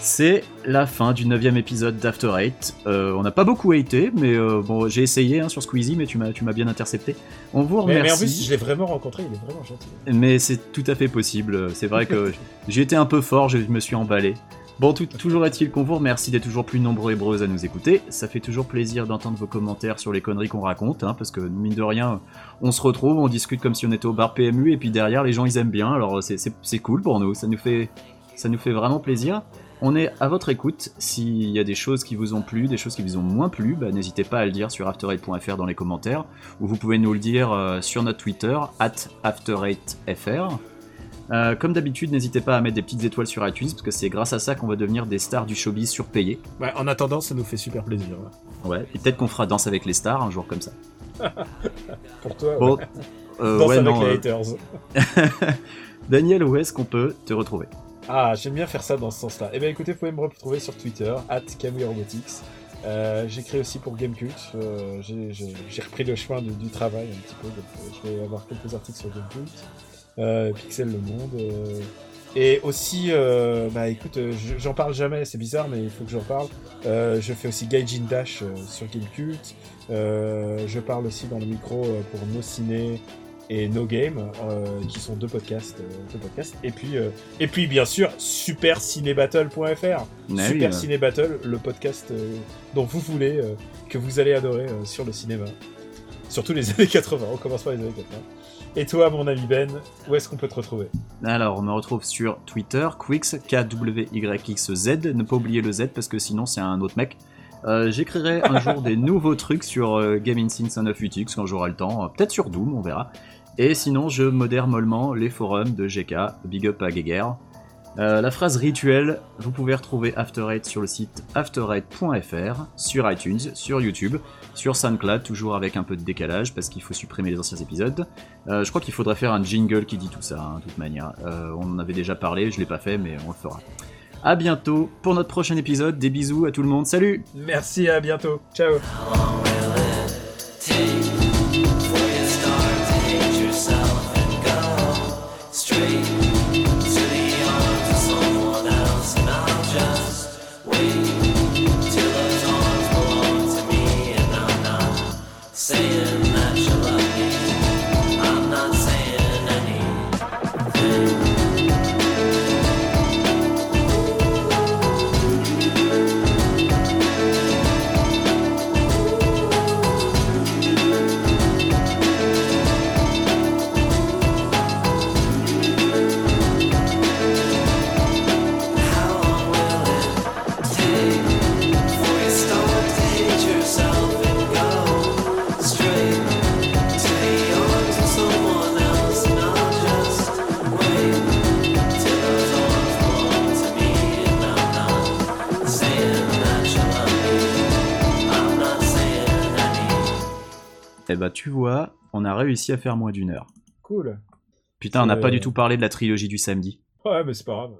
C'est la fin du neuvième épisode d'After Eight. Euh, on n'a pas beaucoup haté, mais euh, bon, j'ai essayé hein, sur Squeezie, mais tu m'as, tu m'as bien intercepté. On vous Mais, remercie. mais en plus, je l'ai vraiment rencontré. Il est vraiment gentil. Mais c'est tout à fait possible. C'est vrai que j'ai été un peu fort, je me suis emballé. Bon, toujours est-il qu'on vous remercie d'être toujours plus nombreux et nombreuses à nous écouter. Ça fait toujours plaisir d'entendre vos commentaires sur les conneries qu'on raconte, hein, parce que mine de rien, on se retrouve, on discute comme si on était au bar PMU, et puis derrière, les gens ils aiment bien. Alors c'est- cool pour nous, ça nous fait, ça nous fait vraiment plaisir. On est à votre écoute. S'il y a des choses qui vous ont plu, des choses qui vous ont moins plu, bah, n'hésitez pas à le dire sur after8.fr dans les commentaires, ou vous pouvez nous le dire euh, sur notre Twitter, at after8fr. Euh, comme d'habitude, n'hésitez pas à mettre des petites étoiles sur iTunes, parce que c'est grâce à ça qu'on va devenir des stars du showbiz surpayés. Ouais, en attendant, ça nous fait super plaisir. ouais. Ouais, et peut-être qu'on fera Danse avec les stars un jour comme ça. Pour toi, Bon, ouais. euh, Danse ouais, avec non, les euh, haters. Daniel, où est-ce qu'on peut te retrouver? Ah, j'aime bien faire ça dans ce sens-là. Eh bien, écoutez, vous pouvez me retrouver sur Twitter, at Robotics. Euh, J'écris aussi pour Gamecult. J'ai repris le chemin du, du travail un petit peu. Donc, je vais avoir quelques articles sur Gamecult. Euh, Pixel Le Monde. euh, et aussi, euh, bah écoute, euh, je- j'en parle jamais, c'est bizarre, mais il faut que j'en parle. Euh, je fais aussi Gaijin Dash sur Gamecult. Euh, je parle aussi dans le micro pour Nos Ciné, et No Game, euh, qui sont deux podcasts, deux podcasts. Et puis, euh, et puis bien sûr, supercinébattle.fr. Ah oui, Super. Ciné Battle, le podcast dont vous voulez, euh, que vous allez adorer sur le cinéma. Surtout les années 80, on commence par les années 80. Et toi, mon ami Ben, où est-ce qu'on peut te retrouver Alors, on me retrouve sur Twitter, Quix, K-W-Y-X-Z. Ne pas oublier le Z parce que sinon c'est un autre mec. Euh, J'écrirai un jour des nouveaux trucs sur euh, Gaming Things 9 UTX quand j'aurai le temps. Peut-être sur Doom, on verra. Et sinon, je modère mollement les forums de GK. Big up à Guéguerre. Euh, la phrase rituelle, vous pouvez retrouver After Eight sur le site after8.fr, sur iTunes, sur YouTube, sur SoundCloud, toujours avec un peu de décalage parce qu'il faut supprimer les anciens épisodes. Euh, je crois qu'il faudrait faire un jingle qui dit tout ça, hein, de toute manière. Euh, on en avait déjà parlé, je l'ai pas fait, mais on le fera. A bientôt pour notre prochain épisode. Des bisous à tout le monde. Salut Merci, à bientôt. Ciao Bah tu vois, on a réussi à faire moins d'une heure. Cool. Putain, on n'a pas du tout parlé de la trilogie du samedi. Ouais, mais c'est pas grave.